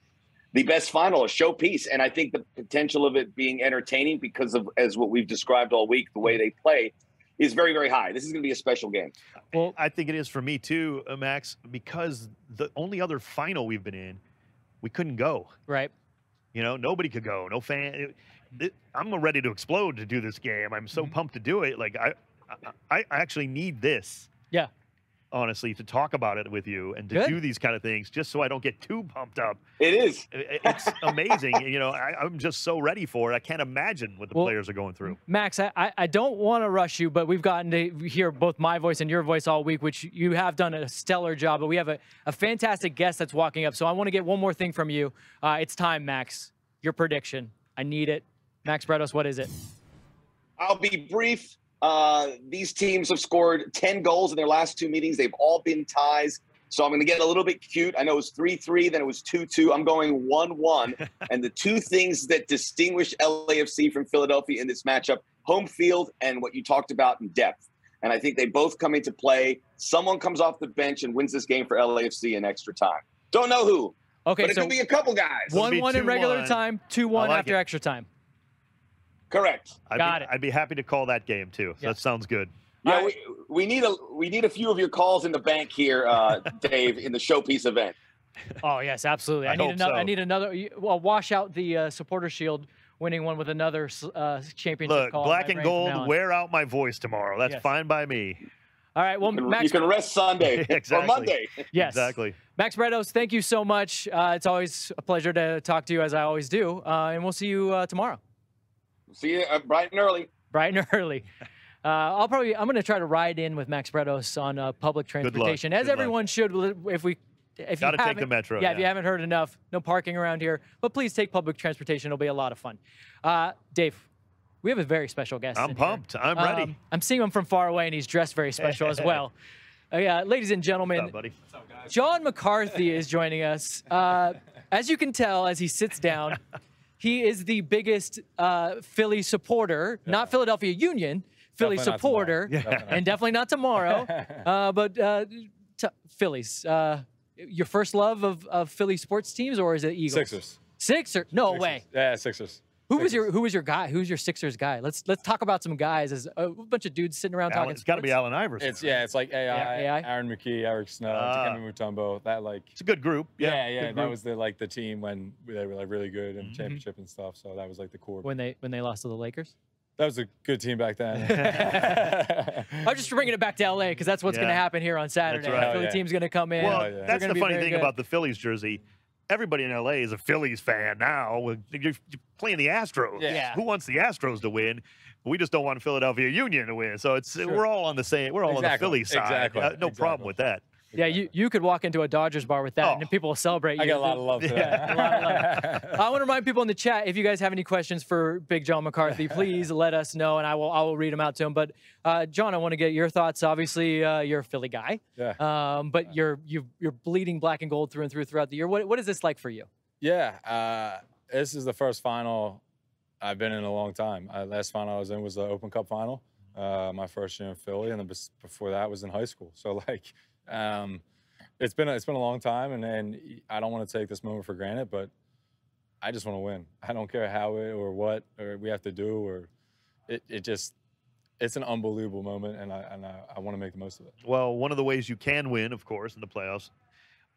The best final, a showpiece. And I think the potential of it being entertaining because of, as what we've described all week, the way they play is very, very high. This is going to be a special game. Well, I think it is for me too, uh, Max, because the only other final we've been in, we couldn't go. Right. You know, nobody could go. No fan. It, I'm ready to explode to do this game. I'm so mm-hmm. pumped to do it. Like I, I, I actually need this. Yeah honestly, to talk about it with you and to Good. do these kind of things just so I don't get too pumped up. It is. It's amazing. you know, I, am just so ready for it. I can't imagine what the well, players are going through. Max, I, I don't want to rush you, but we've gotten to hear both my voice and your voice all week, which you have done a stellar job. But we have a, a fantastic guest that's walking up. So I want to get one more thing from you. Uh, it's time, Max. Your prediction. I need it. Max Bretos, what is it? I'll be brief. Uh, these teams have scored 10 goals in their last two meetings. They've all been ties. So I'm going to get a little bit cute. I know it was 3 3, then it was 2 2. I'm going 1 1. and the two things that distinguish LAFC from Philadelphia in this matchup home field and what you talked about in depth. And I think they both come into play. Someone comes off the bench and wins this game for LAFC in extra time. Don't know who. Okay, but it so could be a couple guys. 1 1 in regular one. time, 2 1 like after it. extra time. Correct. I'd Got be, it. I'd be happy to call that game too. So That sounds good. Yeah, we, we need a we need a few of your calls in the bank here, uh, Dave, in the showpiece event. Oh yes, absolutely. I, I need another. So. I need another. Well, wash out the uh, supporter shield, winning one with another uh, championship. Look, call black and gold. Wear out my voice tomorrow. That's yes. fine by me. All right. Well, you can, Max, you can rest Sunday exactly. or Monday. Yes, exactly. Max Bretos, thank you so much. Uh, it's always a pleasure to talk to you, as I always do, uh, and we'll see you uh, tomorrow. See you uh, bright and early. Bright and early. Uh, I'll probably I'm going to try to ride in with Max Bretos on uh, public transportation, as Good everyone luck. should. If we if Gotta you take the metro. Yeah, yeah, if you haven't heard enough, no parking around here. But please take public transportation; it'll be a lot of fun. Uh, Dave, we have a very special guest. I'm pumped. Here. I'm ready. Um, I'm seeing him from far away, and he's dressed very special as well. Uh, yeah, ladies and gentlemen, What's up, buddy? What's up, John McCarthy is joining us. Uh, as you can tell, as he sits down, he is the biggest uh, Philly supporter, yeah. not Philadelphia Union, Philly definitely supporter, yeah. and definitely not tomorrow. uh, but uh, t- Phillies, uh, your first love of, of Philly sports teams, or is it Eagles? Sixers. Sixers? No Sixers. way. Yeah, Sixers. Who was your Who was your guy? Who's your Sixers guy? Let's let's talk about some guys. As a bunch of dudes sitting around Allen, talking. It's got to be Allen Iverson. It's yeah. It's like AI, yeah, AI? Aaron McKie, Eric Snow, uh, Dikembe Mutombo. That like. It's a good group. Yeah, yeah. yeah that was the like the team when they were like really good in mm-hmm. championship and stuff. So that was like the core. When they when they lost to the Lakers. That was a good team back then. I'm just bringing it back to LA because that's what's yeah. going to happen here on Saturday. Right. Philly yeah. team's going to come in. Well, that's the funny thing good. about the Phillies jersey everybody in LA is a Phillies fan now. You're playing the Astros. Yeah. Who wants the Astros to win? We just don't want Philadelphia Union to win. So it's sure. we're all on the same. We're all exactly. on the Phillies side. Exactly. Uh, no exactly. problem with that. Yeah, you, you could walk into a Dodgers bar with that, oh, and people will celebrate you. I got a lot of love for yeah, lot of love. I want to remind people in the chat if you guys have any questions for Big John McCarthy, please let us know, and I will I will read them out to him. But uh, John, I want to get your thoughts. Obviously, uh, you're a Philly guy. Yeah. Um, but you're you you're bleeding black and gold through and through throughout the year. What what is this like for you? Yeah, uh, this is the first final I've been in a long time. Uh, last final I was in was the Open Cup final, uh, my first year in Philly, and then before that was in high school. So like, um, it's been a, it's been a long time, and, and I don't want to take this moment for granted, but I just want to win. I don't care how it or what or we have to do or it, it just it's an unbelievable moment, and I and I, I want to make the most of it. Well, one of the ways you can win, of course, in the playoffs,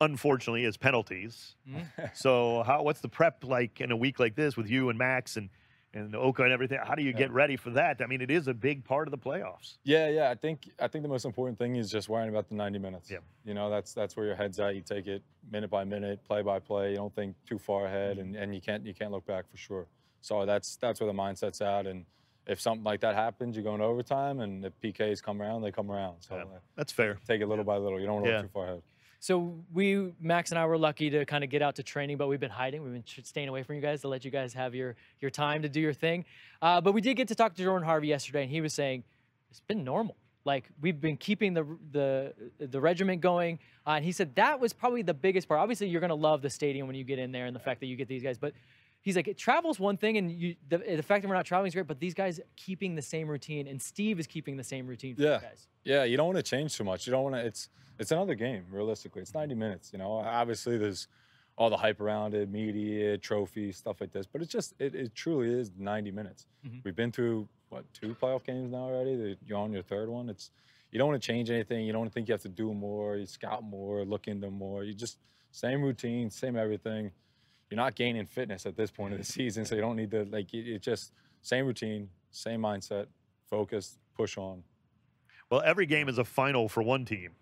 unfortunately, is penalties. Mm-hmm. so, how what's the prep like in a week like this with you and Max and and Oka and everything? How do you get ready for that? I mean, it is a big part of the playoffs. Yeah, yeah. I think I think the most important thing is just worrying about the 90 minutes. Yeah. You know, that's that's where your head's at. You take it minute by minute, play by play. You don't think too far ahead, mm-hmm. and, and you can't you can't look back for sure. So that's that's where the mindset's at, and if something like that happens, you go into overtime, and if PKs come around, they come around. So Yeah. uh, That's fair. take it little by little. You don't want to Yeah. look too far ahead. So we, Max and I, were lucky to kind of get out to training, but we've been hiding. We've been staying away from you guys to let you guys have your your time to do your thing. Uh, but we did get to talk to Jordan Harvey yesterday, and he was saying it's been normal. Like we've been keeping the the the regiment going, uh, and he said that was probably the biggest part. Obviously, you're gonna love the stadium when you get in there, and the fact that you get these guys. But he's like, it travel's one thing, and you the, the fact that we're not traveling is great. But these guys keeping the same routine, and Steve is keeping the same routine for Yeah. you guys. Yeah, you don't want to change too much. You don't want to. It's it's another game. Realistically, it's 90 minutes. You know, obviously there's all the hype around it, media, trophies, stuff like this. But it's just it, it truly is 90 minutes. Mhm. We've been through what two playoff games now already. You're on your third one. It's you don't want to change anything. You don't think you have to do more. You scout more, look into more. You just same routine, same everything. You're not gaining fitness at this point of the season, so you don't need to like. It, it's just same routine, same mindset, focus, push on. Well, every game is a final for one team.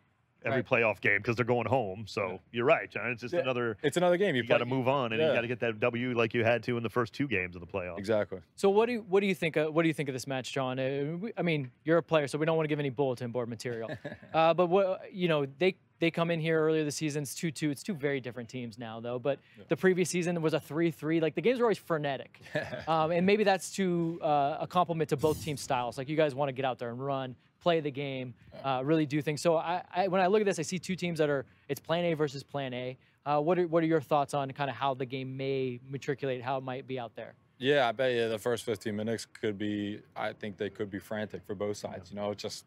Every playoff game because they're going home. So you're right, John. It's just Yeah. another. It's another game. You, play- got to move on, and you yeah. got to get that W like you had to in the first two games of the playoffs. Exactly. So what do you, what do you think? Of, what do you think of this match, John? Uh, I mean, you're a player, so we don't want to give any bulletin board material. uh, but what you know, they they come in here earlier this season. It's two two. It's two very different teams now, though. But the previous season was a three three. Like the games were always frenetic, um, and maybe that's to uh, a compliment to both team styles. Like you guys want to get out there and run, play the game, uh, really do things. So I, I when I look at this, I see two teams that are it's Plan A versus Plan A. Uh, what are what are your thoughts on kind of how the game may matriculate, how it might be out there? Yeah, I bet you the first 15 minutes could be, I think they could be frantic for both sides. You know, it's just,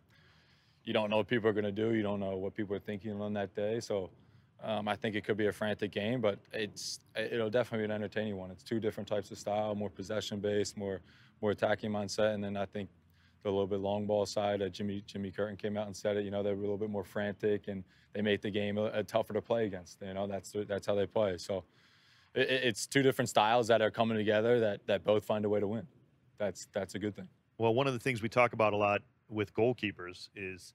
you don't know what people are going to do. You don't know what people are thinking on that day. So um, I think it could be a frantic game, but it's it'll definitely be an entertaining one. It's two different types of style, more possession based, more more attacking mindset. And then I think the little bit long ball side, uh, Jimmy Jimmy Curtin came out and said it. You know, they're a little bit more frantic and they make the game a, a tougher to play against. You know, that's that's how they play. So it- it's two different styles that are coming together that that both find a way to win. That's that's a good thing. Well, one of the things we talk about a lot with goalkeepers is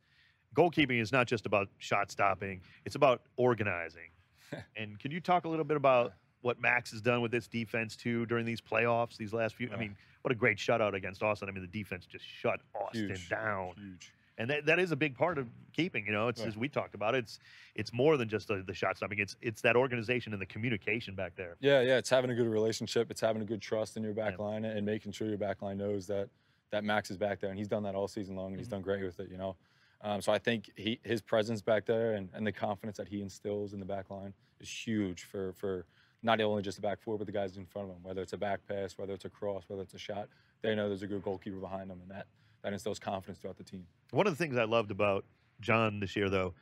goalkeeping is not just about shot stopping; it's about organizing. and can you talk a little bit about what Max has done with this defense too during these playoffs? These last few, I mean, what a great shutout against Austin. I mean, the defense just shut Austin Huge. down. Huge. and that, that is a big part of keeping. You know, it's Yeah. as we talked about. It's it's more than just the, the shot stopping. It's it's that organization and the communication back there. Yeah, yeah. It's having a good relationship. It's having a good trust in your back line and making sure your back line knows that that Max is back there, and he's done that all season long, and he's done great with it. You know, um, so I think he his presence back there and, and the confidence that he instills in the back line is huge for for not only just the back four, but the guys in front of him. Whether it's a back pass, whether it's a cross, whether it's a shot, they know there's a good goalkeeper behind them, and that that instills confidence throughout the team. One of the things I loved about John this year, though,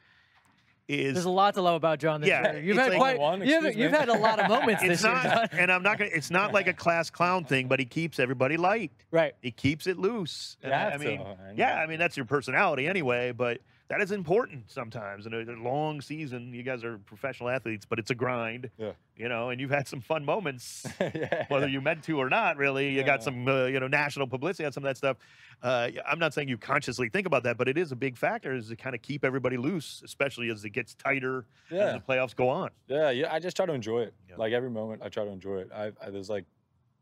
is There's a lot to love about John this Yeah, year. You've had like- quite, One, you've, you've had a lot of moments it's this year, John. and I'm not gonna. It's not like a class clown thing, but he keeps everybody light. Right. He keeps it loose. You And I- I mean, man. yeah, I mean that's your personality anyway, but that is important sometimes. In a, a long season, you guys are professional athletes, but it's a grind. Yeah. You know, and you've had some fun moments. yeah, whether yeah. you meant to or not, really. You got some, uh, you know, national publicity on some of that stuff. Uh, I'm not saying you consciously think about that, but it is a big factor is to kind of keep everybody loose, especially as it gets tighter yeah. as the playoffs go on. Yeah, yeah. I just try to enjoy it. Yeah. Like every moment, I try to enjoy it. I, I there's like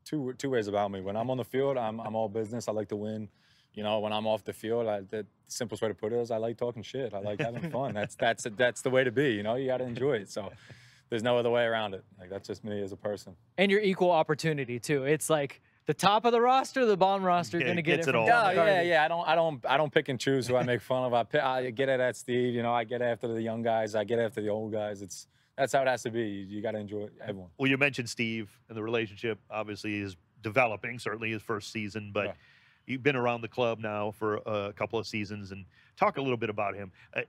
two two ways about me. When I'm on the field, I'm I'm all business. I like to win. You know, when I'm off the field, I, the simplest way to put it is I like talking shit. I like having fun. That's that's that's the way to be. You know, you got to enjoy it. So there's no other way around it. Like that's just me as a person. And your equal opportunity, too. It's like the top of the roster, the bottom roster, Yeah, going to get it it from all. John Yeah, yeah, yeah. I don't, I don't, I don't pick and choose who I make fun of. I, pick, I get it at Steve. You know, I get after the young guys. I get after the old guys. It's that's how it has to be. You, you got to enjoy everyone. Well, you mentioned Steve and the relationship obviously is developing, certainly his first season, but Yeah. You've been around the club now for a couple of seasons and talk a little bit about him. Uh,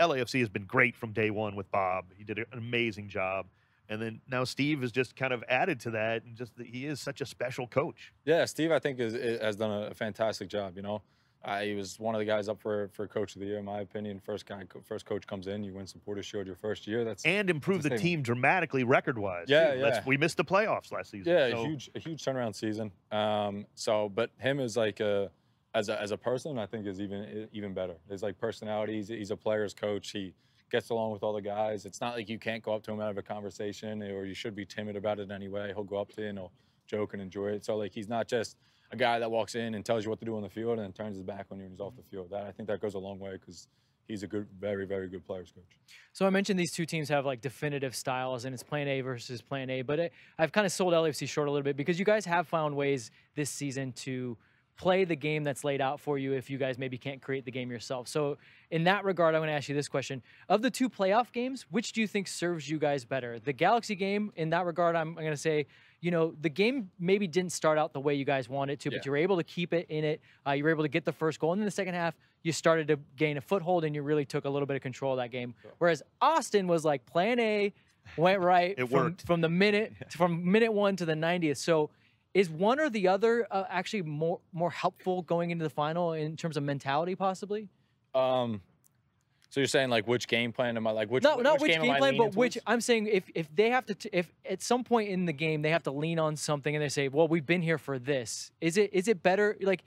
LAFC has been great from day one with Bob. He did an amazing job. And then now Steve has just kind of added to that, and just he is such a special coach. Yeah, Steve, I think is, is- has done a fantastic job. You know, uh, he was one of the guys up for for coach of the year, in my opinion. First guy, first coach comes in, you win Supporters Shield your first year. That's and improve the team dramatically record wise. Yeah, Let's- yeah. we missed the playoffs last season. yeah, so- a huge a huge turnaround season. Um, so, but him is like a as a as a person, I think is even even better. His like personality. He's, he's a player's coach. He gets along with all the guys. It's not like you can't go up to him and have a conversation, or you should be timid about it anyway. He'll go up to you and he'll joke and enjoy it. So like he's not just a guy that walks in and tells you what to do on the field and then turns his back on you when he's off the mm-hmm. field. That I think that goes a long way because he's a good, very, very good players coach. So I mentioned these two teams have like definitive styles, and it's Plan A versus Plan A. But it, I've kind of sold LAFC short a little bit because you guys have found ways this season to play the game that's laid out for you if you guys maybe can't create the game yourself. So in that regard, I'm going to ask you this question: Of the two playoff games, which do you think serves you guys better? The Galaxy game, in that regard, I'm, I'm going to say. You know, the game maybe didn't start out the way you guys wanted to, Yeah. but you were able to keep it in it. Uh, you were able to get the first goal. And in the second half, you started to gain a foothold and you really took a little bit of control of that game. Whereas Austin was like plan A, went right It from, worked. from the minute from minute one to the 90th. So is one or the other uh, actually more more helpful going into the final in terms of mentality, possibly? Um, so you're saying like which game plan am I like which? not not which game, game, am I plan, but which towards? I'm saying if if they have to t- if at some point in the game they have to lean on something and they say, well, we've been here for this. Is it is it better like?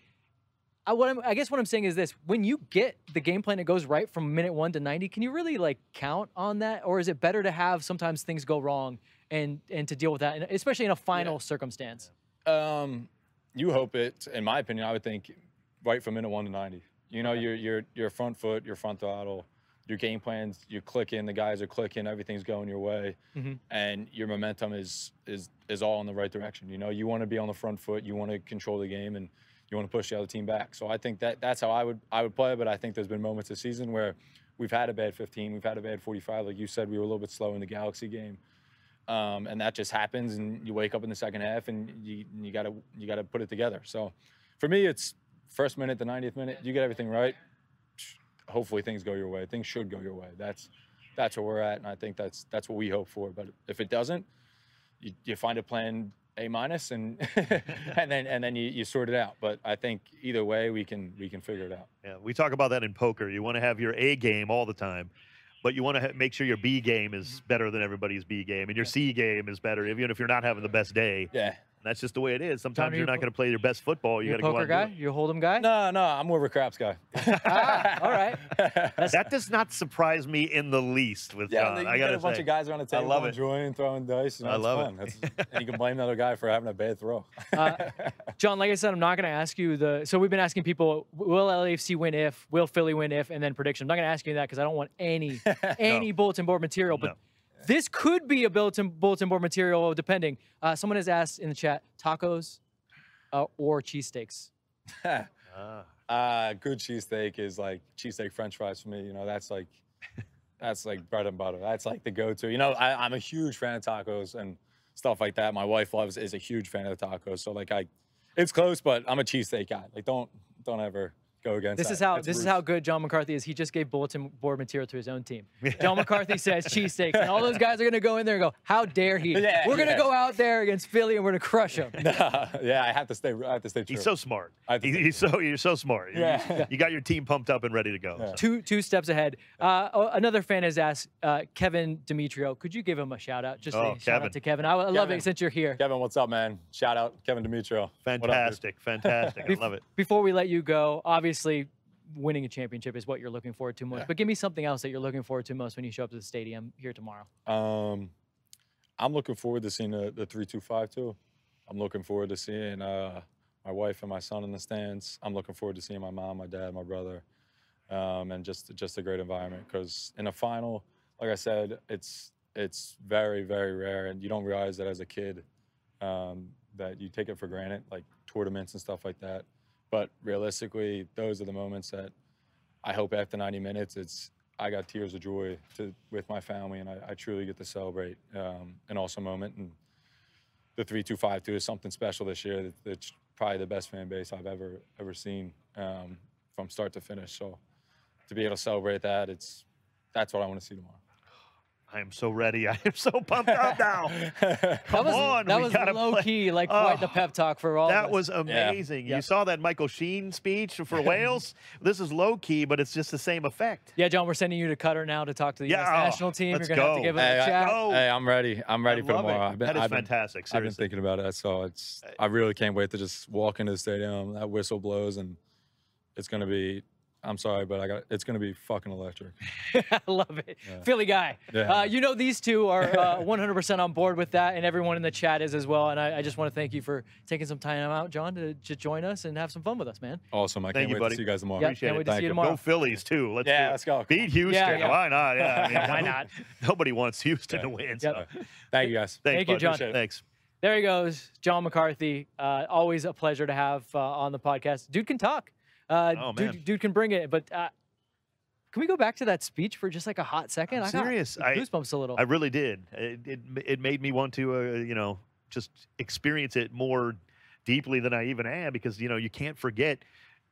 I, what I'm, I guess what I'm saying is this: when you get the game plan that goes right from minute one to 90, can you really like count on that, or is it better to have sometimes things go wrong and and to deal with that, and especially in a final circumstance? Um, you hope it. In my opinion, I would think right from minute one to ninety. You know, your your your front foot, your front throttle, your game plans, you're clicking. The guys are clicking. Everything's going your way, Mhm. and your momentum is is is all in the right direction. You know, you want to be on the front foot. You want to control the game, and you want to push the other team back. So I think that that's how I would I would play. But I think there's been moments this season where we've had a bad 15, we've had a bad 45. Like you said, we were a little bit slow in the Galaxy game um, and that just happens. And you wake up in the second half, and you you gotta you gotta put it together. So, for me, it's first minute, the 90th minute. You get everything right. Hopefully, things go your way. Things should go your way. That's that's where we're at, and I think that's that's what we hope for. But if it doesn't, you, you find a plan A minus, and and then and then you, you sort it out. But I think either way, we can we can figure it out. Yeah, we talk about that in poker. You want to have your A game all the time, but you want to ha- make sure your B game is better than everybody's B game, and your C game is better, even if you're not having the best day. Yeah. That's just the way it is. Sometimes are you're you not po- going to play your best football. You You a got to go out poker and guy? do it. You a hold'em guy? No, no, I'm more of a craps guy. Ah, all right. That does not surprise me in the least with Yeah, John. you I got a to bunch say. of guys around the table I love it. enjoying throwing dice. You know, I love fun. It's- and you can blame the other guy for having a bad throw. Uh, John, like I said, I'm not going to ask you the. So we've been asking people, will LAFC win if? Will Philly win if? And then prediction. I'm not going to ask you that because I don't want any any bulletin board material. But No. This could be a bulletin bulletin board material, depending. Uh, someone has asked in the chat, tacos uh, or cheesesteaks. Ah. uh, good cheesesteak is like cheesesteak French fries for me. You know, that's like that's like bread and butter. That's like the go-to. You know, I, I'm a huge fan of tacos and stuff like that. My wife loves is a huge fan of the tacos. So like I, it's close, but I'm a cheesesteak guy. Like don't don't ever go against. This that. is how That's this is how good John McCarthy is. He just gave bulletin board material to his own team. John McCarthy says cheesesteaks, and all those guys are going to go in there and go, "How dare he? Yeah, we're going to yeah. go out there against Philly and we're going to crush them." yeah, I have to stay. I have to stay true. He's so smart. I He- he's so you're so smart. You- Yeah. You got your team pumped up and ready to go. Yeah. two two steps ahead. Uh, oh, another fan has asked uh, Kevin Demetrio, could you give him a shout out? Just Oh, say shout Kevin. out to Kevin. I, I love Kevin. it since you're here. Kevin, what's up, man? Shout out Kevin Demetrio. What up. Fantastic, fantastic. I love it. Before we let you go, obviously winning a championship is what you're looking forward to most. Yeah. But give me something else that you're looking forward to most when you show up to the stadium here tomorrow. Um, I'm looking forward to seeing the, the 325 too. I'm looking forward to seeing uh, my wife and my son in the stands. I'm looking forward to seeing my mom, my dad, my brother, um, and just just a great environment. Because in a final, like I said, it's it's very very rare, and you don't realize that as a kid um, that you take it for granted, like tournaments and stuff like that. But realistically, those are the moments that I hope after 90 minutes, it's I got tears of joy to with my family, and I, I truly get to celebrate um, an awesome moment. And the three two five two is something special this year. It's probably the best fan base I've ever ever seen um, from start to finish. So to be able to celebrate that, it's that's what I want to see tomorrow. I am so ready. I am so pumped up now. that Come was, on, that we was gotta low play. key, like oh, quite the Oh, pep talk for all of That us. was amazing. Yeah. You saw that Michael Sheen speech for Wales. this is low key, but it's just the same effect. Yeah, John, we're sending you to Qatar now to talk to the Yeah, US oh, national team. let's You're gonna have to go. give it Hey, a I- chat. Go. Hey, I'm ready. I'm ready I for tomorrow. It. I've been, that is I've been, fantastic. I've been thinking about it, so it's. I really can't wait to just walk into the stadium. That whistle blows, and it's going to be I'm sorry, but I got it's gonna be fucking electric. I love it. Yeah. Philly guy. Yeah. Uh, you know, these two are uh, 100% on board with that, and everyone in the chat is as well. And I, I just want to thank you for taking some time out, John, to, to join us and have some fun with us, man. Awesome. I Thank can't you, wait buddy. to see you guys tomorrow. Yeah, Appreciate can't it. wait to Thank see you you. tomorrow. Go Phillies too. Let's Yeah, do it. let's go. Beat Houston. Yeah, yeah. Why not? Yeah, I mean, Why not? Nobody wants Houston Yeah. to win. Yep. So. Thank you guys. Thanks, Thank you. John. Thanks. There he goes, John McCarthy. Uh, always a pleasure to have uh, on the podcast. Dude can talk. Uh, Oh, dude, dude can bring it. But uh, can we go back to that speech for just like a hot second? I'm I got serious. I- goosebumps a little. I really did. It, it, it made me want to, uh, you know, just experience it more deeply than I even am because, you know, you can't forget,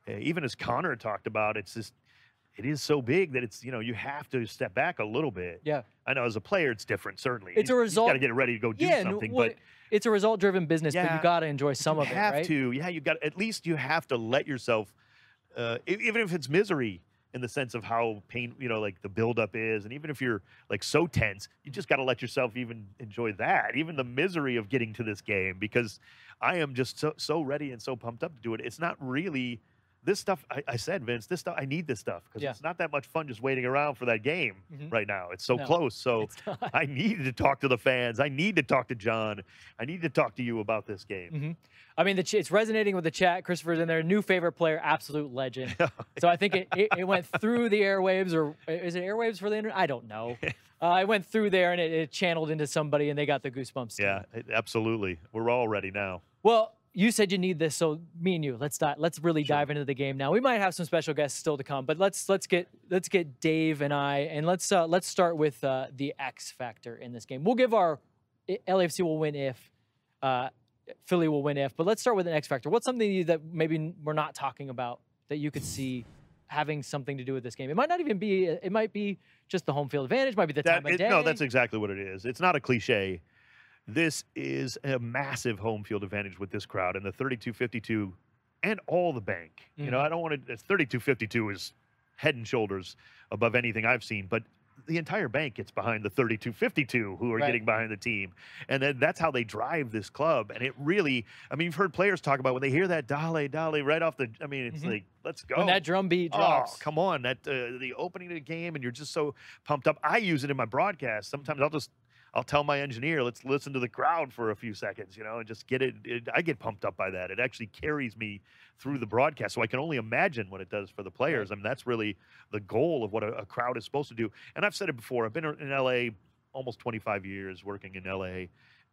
uh, even as Connor talked about, it's just, it is so big that it's, you know, you have to step back a little bit. yeah, I know as a player, it's different, certainly. It's a You- You result- got to get ready to go do yeah. something. well, but it's a result-driven business, but Yeah, you got to enjoy some of it, have right? to. Yeah, you got at least you have to let yourself, uh, even if it's misery in the sense of how pain, you know, like the buildup is, and even if you're like so tense, you just got to let yourself even enjoy that, even the misery of getting to this game, because I am just so so ready and so pumped up to do it. It's not really. This stuff, I, I said, Vince. This stuff, I need this stuff because Yeah. it's not that much fun just waiting around for that game Mhm. right now. It's so No, close. So I need to talk to the fans. I need to talk to John. I need to talk to you about this game. Mhm. I mean, the ch- it's resonating with the chat. Christopher's in there. New favorite player, absolute legend. so I think it, it, it went through the airwaves, or is it airwaves for the internet? I don't know. Uh, it went through there and it, it channeled into somebody, and they got the goosebumps. Yeah, absolutely. We're all ready now. Well, you said you need this, so me and you, let's di- let's really Sure. dive into the game now. We might have some special guests still to come, but let's let's get let's get Dave and I, and let's uh, let's start with uh, the X factor in this game. We'll give our i- LAFC will win if. Uh, Philly will win if, but let's start with an X factor. What's something that maybe we're not talking about that you could see having something to do with this game? It might not even be. It might be just the home field advantage. Might be the That, time of it- day. no, that's exactly what it is. It's not a cliche. This is a massive home field advantage with this crowd and the 3252 and all the bank. You know, Mhm. I don't want to. 3252 is head and shoulders above anything I've seen, but the entire bank gets behind the 3252 who are Right. getting behind the team. And then that's how they drive this club. And it really, I mean, you've heard players talk about when they hear that Dale, Dale right off the, I mean, it's Mhm. like, let's go. when that drum beat drops. Oh, come on. That uh, the opening of the game and you're just so pumped up. I use it in my broadcast. Sometimes I'll just I'll tell my engineer, let's listen to the crowd for a few seconds, you know, and just get it, it I get pumped up by that. It actually carries me through the broadcast. So I can only imagine what it does for the players. I mean, that's really the goal of what a, a crowd is supposed to do. And I've said it before. I've been in LA almost 25 years working in LA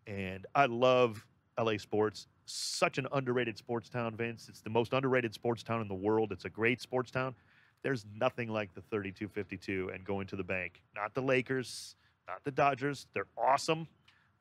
and I love LA sports. Such an underrated sports town, Vince. It's the most underrated sports town in the world. It's a great sports town. There's nothing like the 3252 and going to the bank. Not the Lakers, not the Dodgers. They're awesome.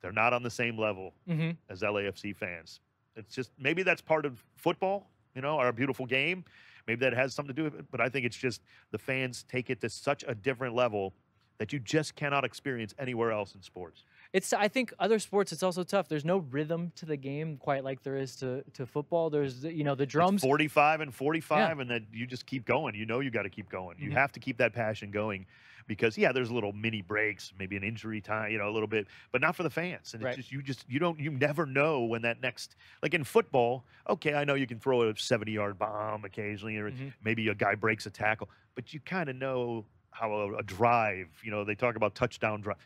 They're not on the same level hmm as LAFC fans. It's just maybe that's part of football, you know, our beautiful game. Maybe that has something to do with it, but I think it's just the fans take it to such a different level that you just cannot experience anywhere else in sports. It's I think other sports it's also tough. There's no rhythm to the game quite like there is to, to football. There's you know the It's drums. 45 and 45 and then you just keep going you know you got to keep going you Mhm. have to keep that passion going because yeah there's little mini breaks maybe an injury time you know a little bit but not for the fans and Right. it's just you just you don't you never know when that next like in football okay i know you can throw a 70 yard bomb occasionally or Mhm. maybe a guy breaks a tackle but you kind of know how a, a drive you know they talk about touchdown drive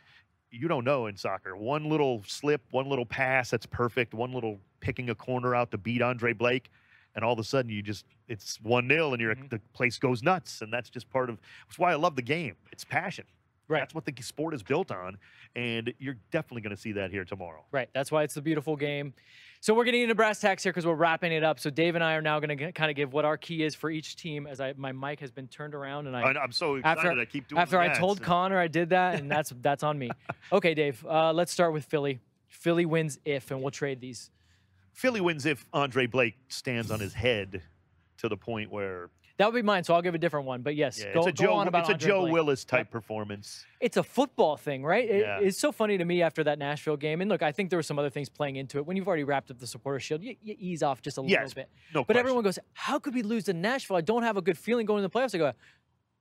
you don't know in soccer. One little slip, one little pass that's perfect, one little picking a corner out to beat Andre Blake, and all of a sudden you just it's one 0 and you're Mhm. the place goes nuts, and that's just part of. That's why I love the game. It's passion. Right. That's what the sport is built on, and you're definitely going to see that here tomorrow. Right. That's why it's the beautiful game. So we're getting into brass tacks here because we're wrapping it up. So Dave and I are now going to kind of give what our key is for each team. As I my mic has been turned around and I I, am so excited. After- I keep doing. after I that. told Connor I did that, and that's that's on me. Okay, Dave. Uh, let's start with Philly. Philly wins if, and we'll trade these. Philly wins if Andre Blake stands on his head to the point where That would be mine. So I'll give a different one. But yes, yeah, go, it's a go Joe on about it's a Joe Blake. Willis type Yep. performance. It's a football thing, right? It- Yeah. it's so funny to me after that Nashville game. And look, I think there were some other things playing into it. When you've already wrapped up the supporter shield, you, you ease off just a little Yes, bit. No, But question. everyone goes, "How could we lose to Nashville? I don't have a good feeling going to the playoffs." I go,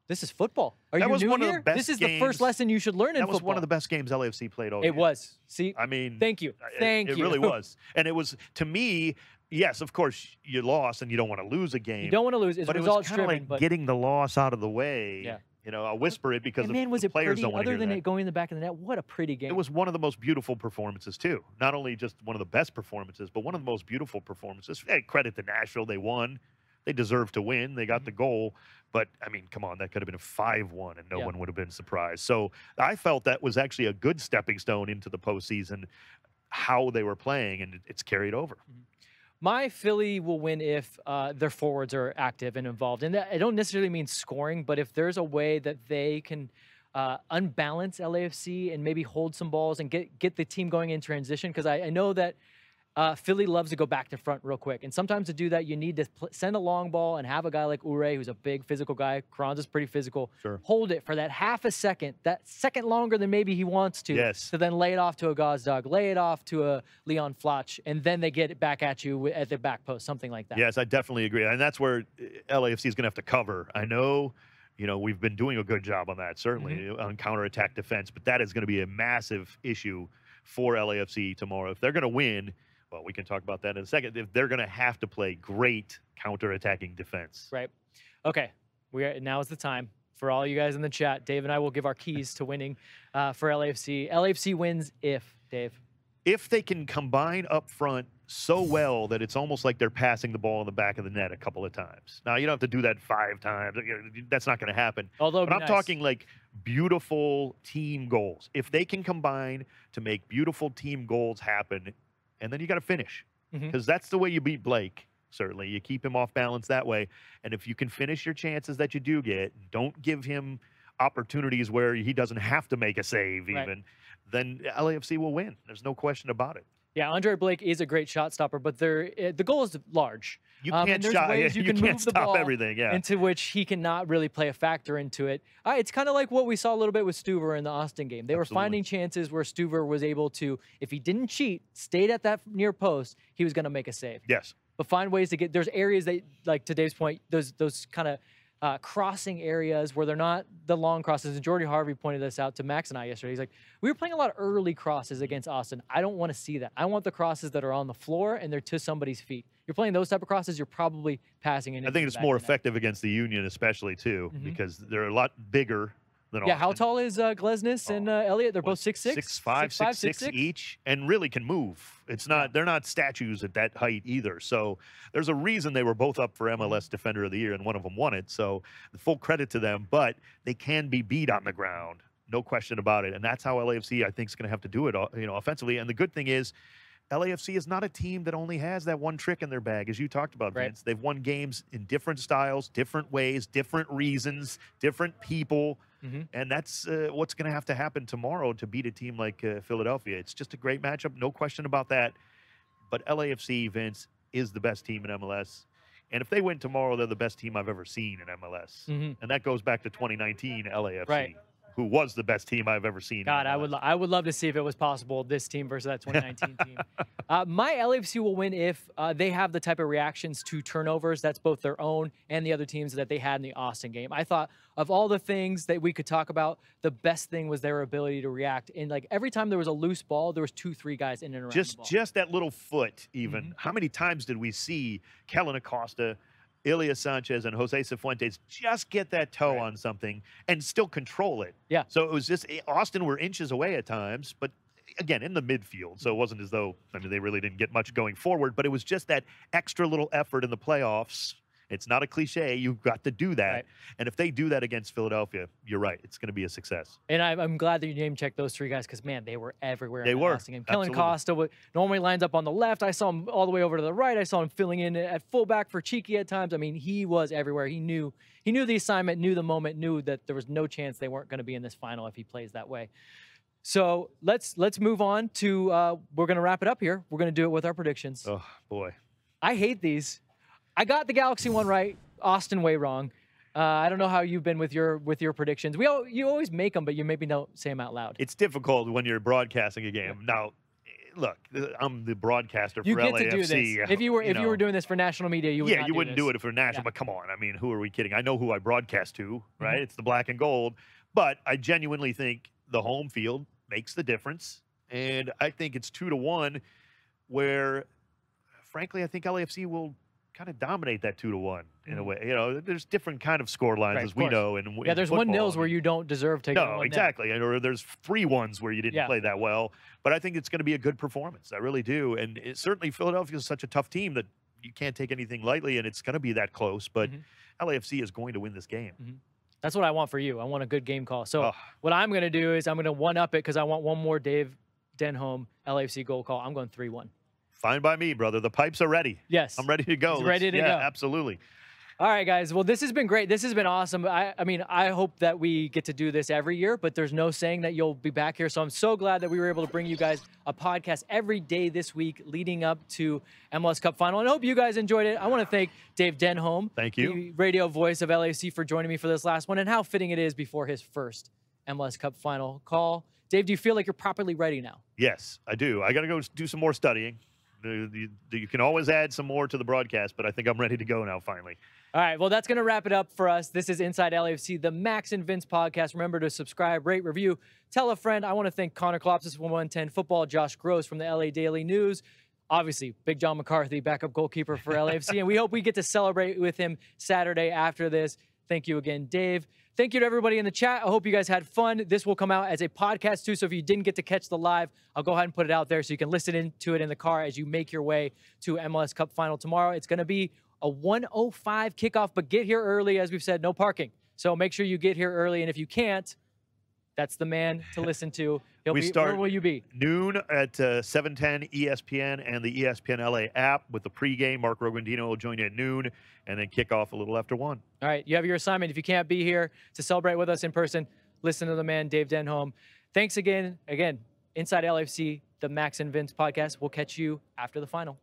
"This is football. Are That you was new one of the here? this is the first lesson you should learn in football. that was football." one of the best games LAFC played all It year. was. See, I mean, thank you, Thank it- thank it, really was, and it was to me. Yes, of course you lost and you don't want to lose a game. You don't want to lose. It's but it was kind of like but getting the loss out of the way. Yeah. You know, I'll whisper it because man, was it players pretty? don't want to Other than that. it going in the back of the net, what a pretty game! It was one of the most beautiful performances too. Not only just one of the best performances, but one of the most beautiful performances. Hey, credit to Nashville, they won. They deserved to win. They got Mm-hmm. the goal, but I mean, come on, that could have been a five-one, and no Yeah. one would have been surprised. So I felt that was actually a good stepping stone into the postseason. How they were playing, and it's carried over. My Philly will win if uh, their forwards are active and involved. And I don't necessarily mean scoring, but if there's a way that they can uh, unbalance LAFC and maybe hold some balls and get get the team going in transition, because I, I know that uh, Philly loves to go back to front real quick. And sometimes to do that, you need to pl- send a long ball and have a guy like Uhre, who's a big physical guy. Carranza is pretty physical. Sure. Hold it for that half a second, that second longer than maybe he wants to. Yes. To then lay it off to a Gazdag, lay it off to a Leon Flach, and then they get it back at you at the back post, something like that. Yes, I definitely agree, and that's where uh, LAFC is going to have to cover. I know, you know, we've been doing a good job on that, certainly Mm-hmm. on counterattack defense, but that is going to be a massive issue for LAFC tomorrow. If they're going to win, well, we can talk about that in a second. If they're going to have to play great counterattacking defense, Right. Okay. We are, now is the time for all you guys in the chat. Dave and I will give our keys to winning uh, for LAFC. LAFC wins if Dave. if they can combine up front so well that it's almost like they're passing the ball in the back of the net a couple of times. Now you don't have to do that five times. That's not going to happen. Although, But I'm nice. talking like beautiful team goals. If they can combine to make beautiful team goals happen, and then you got to finish mm-hmm. because that's the way you beat Blake. Certainly, you keep him off balance that way. And if you can finish your chances that you do get, don't give him opportunities where he doesn't have to make a save, Right. even. Then LAFC will win. There's no question about it. Yeah, Andre Blake is a great shot stopper, but there uh, the goal is large. You Um, can't shot. ways you you can the stop everything. Yeah. into which he cannot really play a factor into it. Uh, it's kind of like what we saw a little bit with Stuver in the Austin game. They were finding chances where Stuver was able to, if he didn't cheat, stayed at that near post, he was going to make a save. yes. But find ways to get. There's areas that, like to Dave's point, those those kind of uh, crossing areas where they're not the long crosses. And Jordy Harvey pointed this out to Max and I yesterday. He's like, we were playing a lot of early crosses against Austin. I don't want to see that. I want the crosses that are on the floor and they're to somebody's feet. You're playing those type of crosses, you're probably passing in. I think it's more effective against the Union, especially too, Mhm. because they're a lot bigger than Yeah, how tall is uh, Glesnes and uh, Elliott? They're What, both six six, six five, six six each, and really can move. It's not they're not statues at that height either. So there's a reason they were both up for MLS Defender of the Year, and one of them won it. So full credit to them. But they can be beat on the ground, no question about it. And that's how LAFC I think is going to have to do it, uh, you know, offensively. And the good thing is. LAFC is not a team that only has that one trick in their bag, as you talked about, Right. Vince. They've won games in different styles, different ways, different reasons, different people. Mhm. And that's uh, what's going to have to happen tomorrow to beat a team like uh, Philadelphia. It's just a great matchup, no question about that. But LAFC, Vince, is the best team in MLS. And if they win tomorrow, they're the best team I've ever seen in MLS. Mhm. And that goes back to 2019 LAFC, Right. Who was the best team I've ever seen. God, I would lo- I would love to see if it was possible this team versus that 2019 team. Uh, my LAFC will win if uh, they have the type of reactions to turnovers that's both their own and the other teams that they had in the Austin game. I thought of all the things that we could talk about, the best thing was their ability to react. And like every time there was a loose ball, there was two, three guys in and around just just that little foot even Mhm. how many times did we see Kellyn Acosta Ilie Sanchez and Jose Cifuentes just get that toe Right. on something and still control it. Yeah. So it was just eh, Austin were inches away at times, but again in the midfield. So it wasn't as though I mean they really didn't get much going forward, but it was just that extra little effort in the playoffs. It's not a cliche. You've got to do that. Right. And if they do that against Philadelphia, you're right. It's going to be a success. And I, I'm glad that you name checked those three guys because man, they were everywhere. They were, game. Kellyn. Costa normally lines up on the left. I saw him all the way over to the right. I saw him filling in at fullback for Cheeky at times. I mean, he was everywhere. He knew he knew the assignment, knew the moment, knew that there was no chance they weren't going to be in this final if he plays that way. So let's let's move on to uh, we're going to wrap it up here. We're going to do it with our predictions. Oh boy. I hate these. I got the Galaxy one right, Austin way wrong. Uh, I don't know how you've been with your with your predictions. We all, you always make them, but you maybe don't say them out loud. it's difficult when you're broadcasting a game. Now, look, I'm the broadcaster You for get LAFC. to do this. If you were if you, were doing this for national media, you would yeah, you do wouldn't this. do it if you're national. Yeah. Mm-hmm. But come on, I mean, who are we kidding? I know who I broadcast to, right? It's the black and gold. But I genuinely think the home field makes the difference, and I think it's two to one, where frankly, I think LAFC will kind of dominate that two to one in a Mhm. way. You know, there's different kind of score lines Right, as we know. And Yeah, there's one nils where you don't deserve to no, nil. exactly. And Or there's three ones where you didn't Yeah. play that well. But I think it's going to be a good performance. I really do. And it, certainly Philadelphia is such a tough team that you can't take anything lightly, and it's going to be that close. But Mhm. LAFC is going to win this game. That's what I want for you. I want a good game call. So Oh. what I'm going to do is I'm going to one up it because I want one more Dave Denholm LAFC goal call. I'm going three one. Fine by me, brother. The pipes are ready. Yes. I'm ready to go. Ready to yeah, go. Absolutely. All right, guys. Well, this has been great. This has been awesome. I, I mean, I hope that we get to do this every year, but there's no saying that you'll be back here. So I'm so glad that we were able to bring you guys a podcast every day this week leading up to MLS Cup final. And I hope you guys enjoyed it. I want to thank Dave Denholm, Thank you. the radio voice of LAC for joining me for this last one and how fitting it is before his first MLS Cup final call. Dave, do you feel like you're properly ready now? Yes, I do. I got to go do some more studying. The- You can always add some more to the broadcast, but I think I'm ready to go now. Finally. All right, well, that's going to wrap it up for us. This is Inside LAFC, the Max and Vince podcast. Remember to subscribe, rate, review, tell a friend. I want to thank Connor Klopsis from 110 Football, Josh Gross from the LA Daily News, obviously, Big John McCarthy, backup goalkeeper for LAFC, and we hope we get to celebrate with him Saturday after this. Thank you again, Dave. Thank you to everybody in the chat. I hope you guys had fun. This will come out as a podcast too, so if you didn't get to catch the live, I'll go ahead and put it out there so you can listen into it in the car as you make your way to MLS Cup final tomorrow. It's going to be a 105 kickoff, but get here early. As we've said, no parking. So make sure you get here early. And if you can't, that's the man to listen to. He'll We be, start- where will you be? Noon at uh, 710 ESPN and the ESPN LA app with the pregame. Mark Rogandino will join you at noon and then kick off a little after one. All right, you have your assignment. If you can't be here to celebrate with us in person, listen to the man, Dave Denholm. Thanks again. Again, Inside LFC, the Max and Vince podcast. We'll catch you after the final.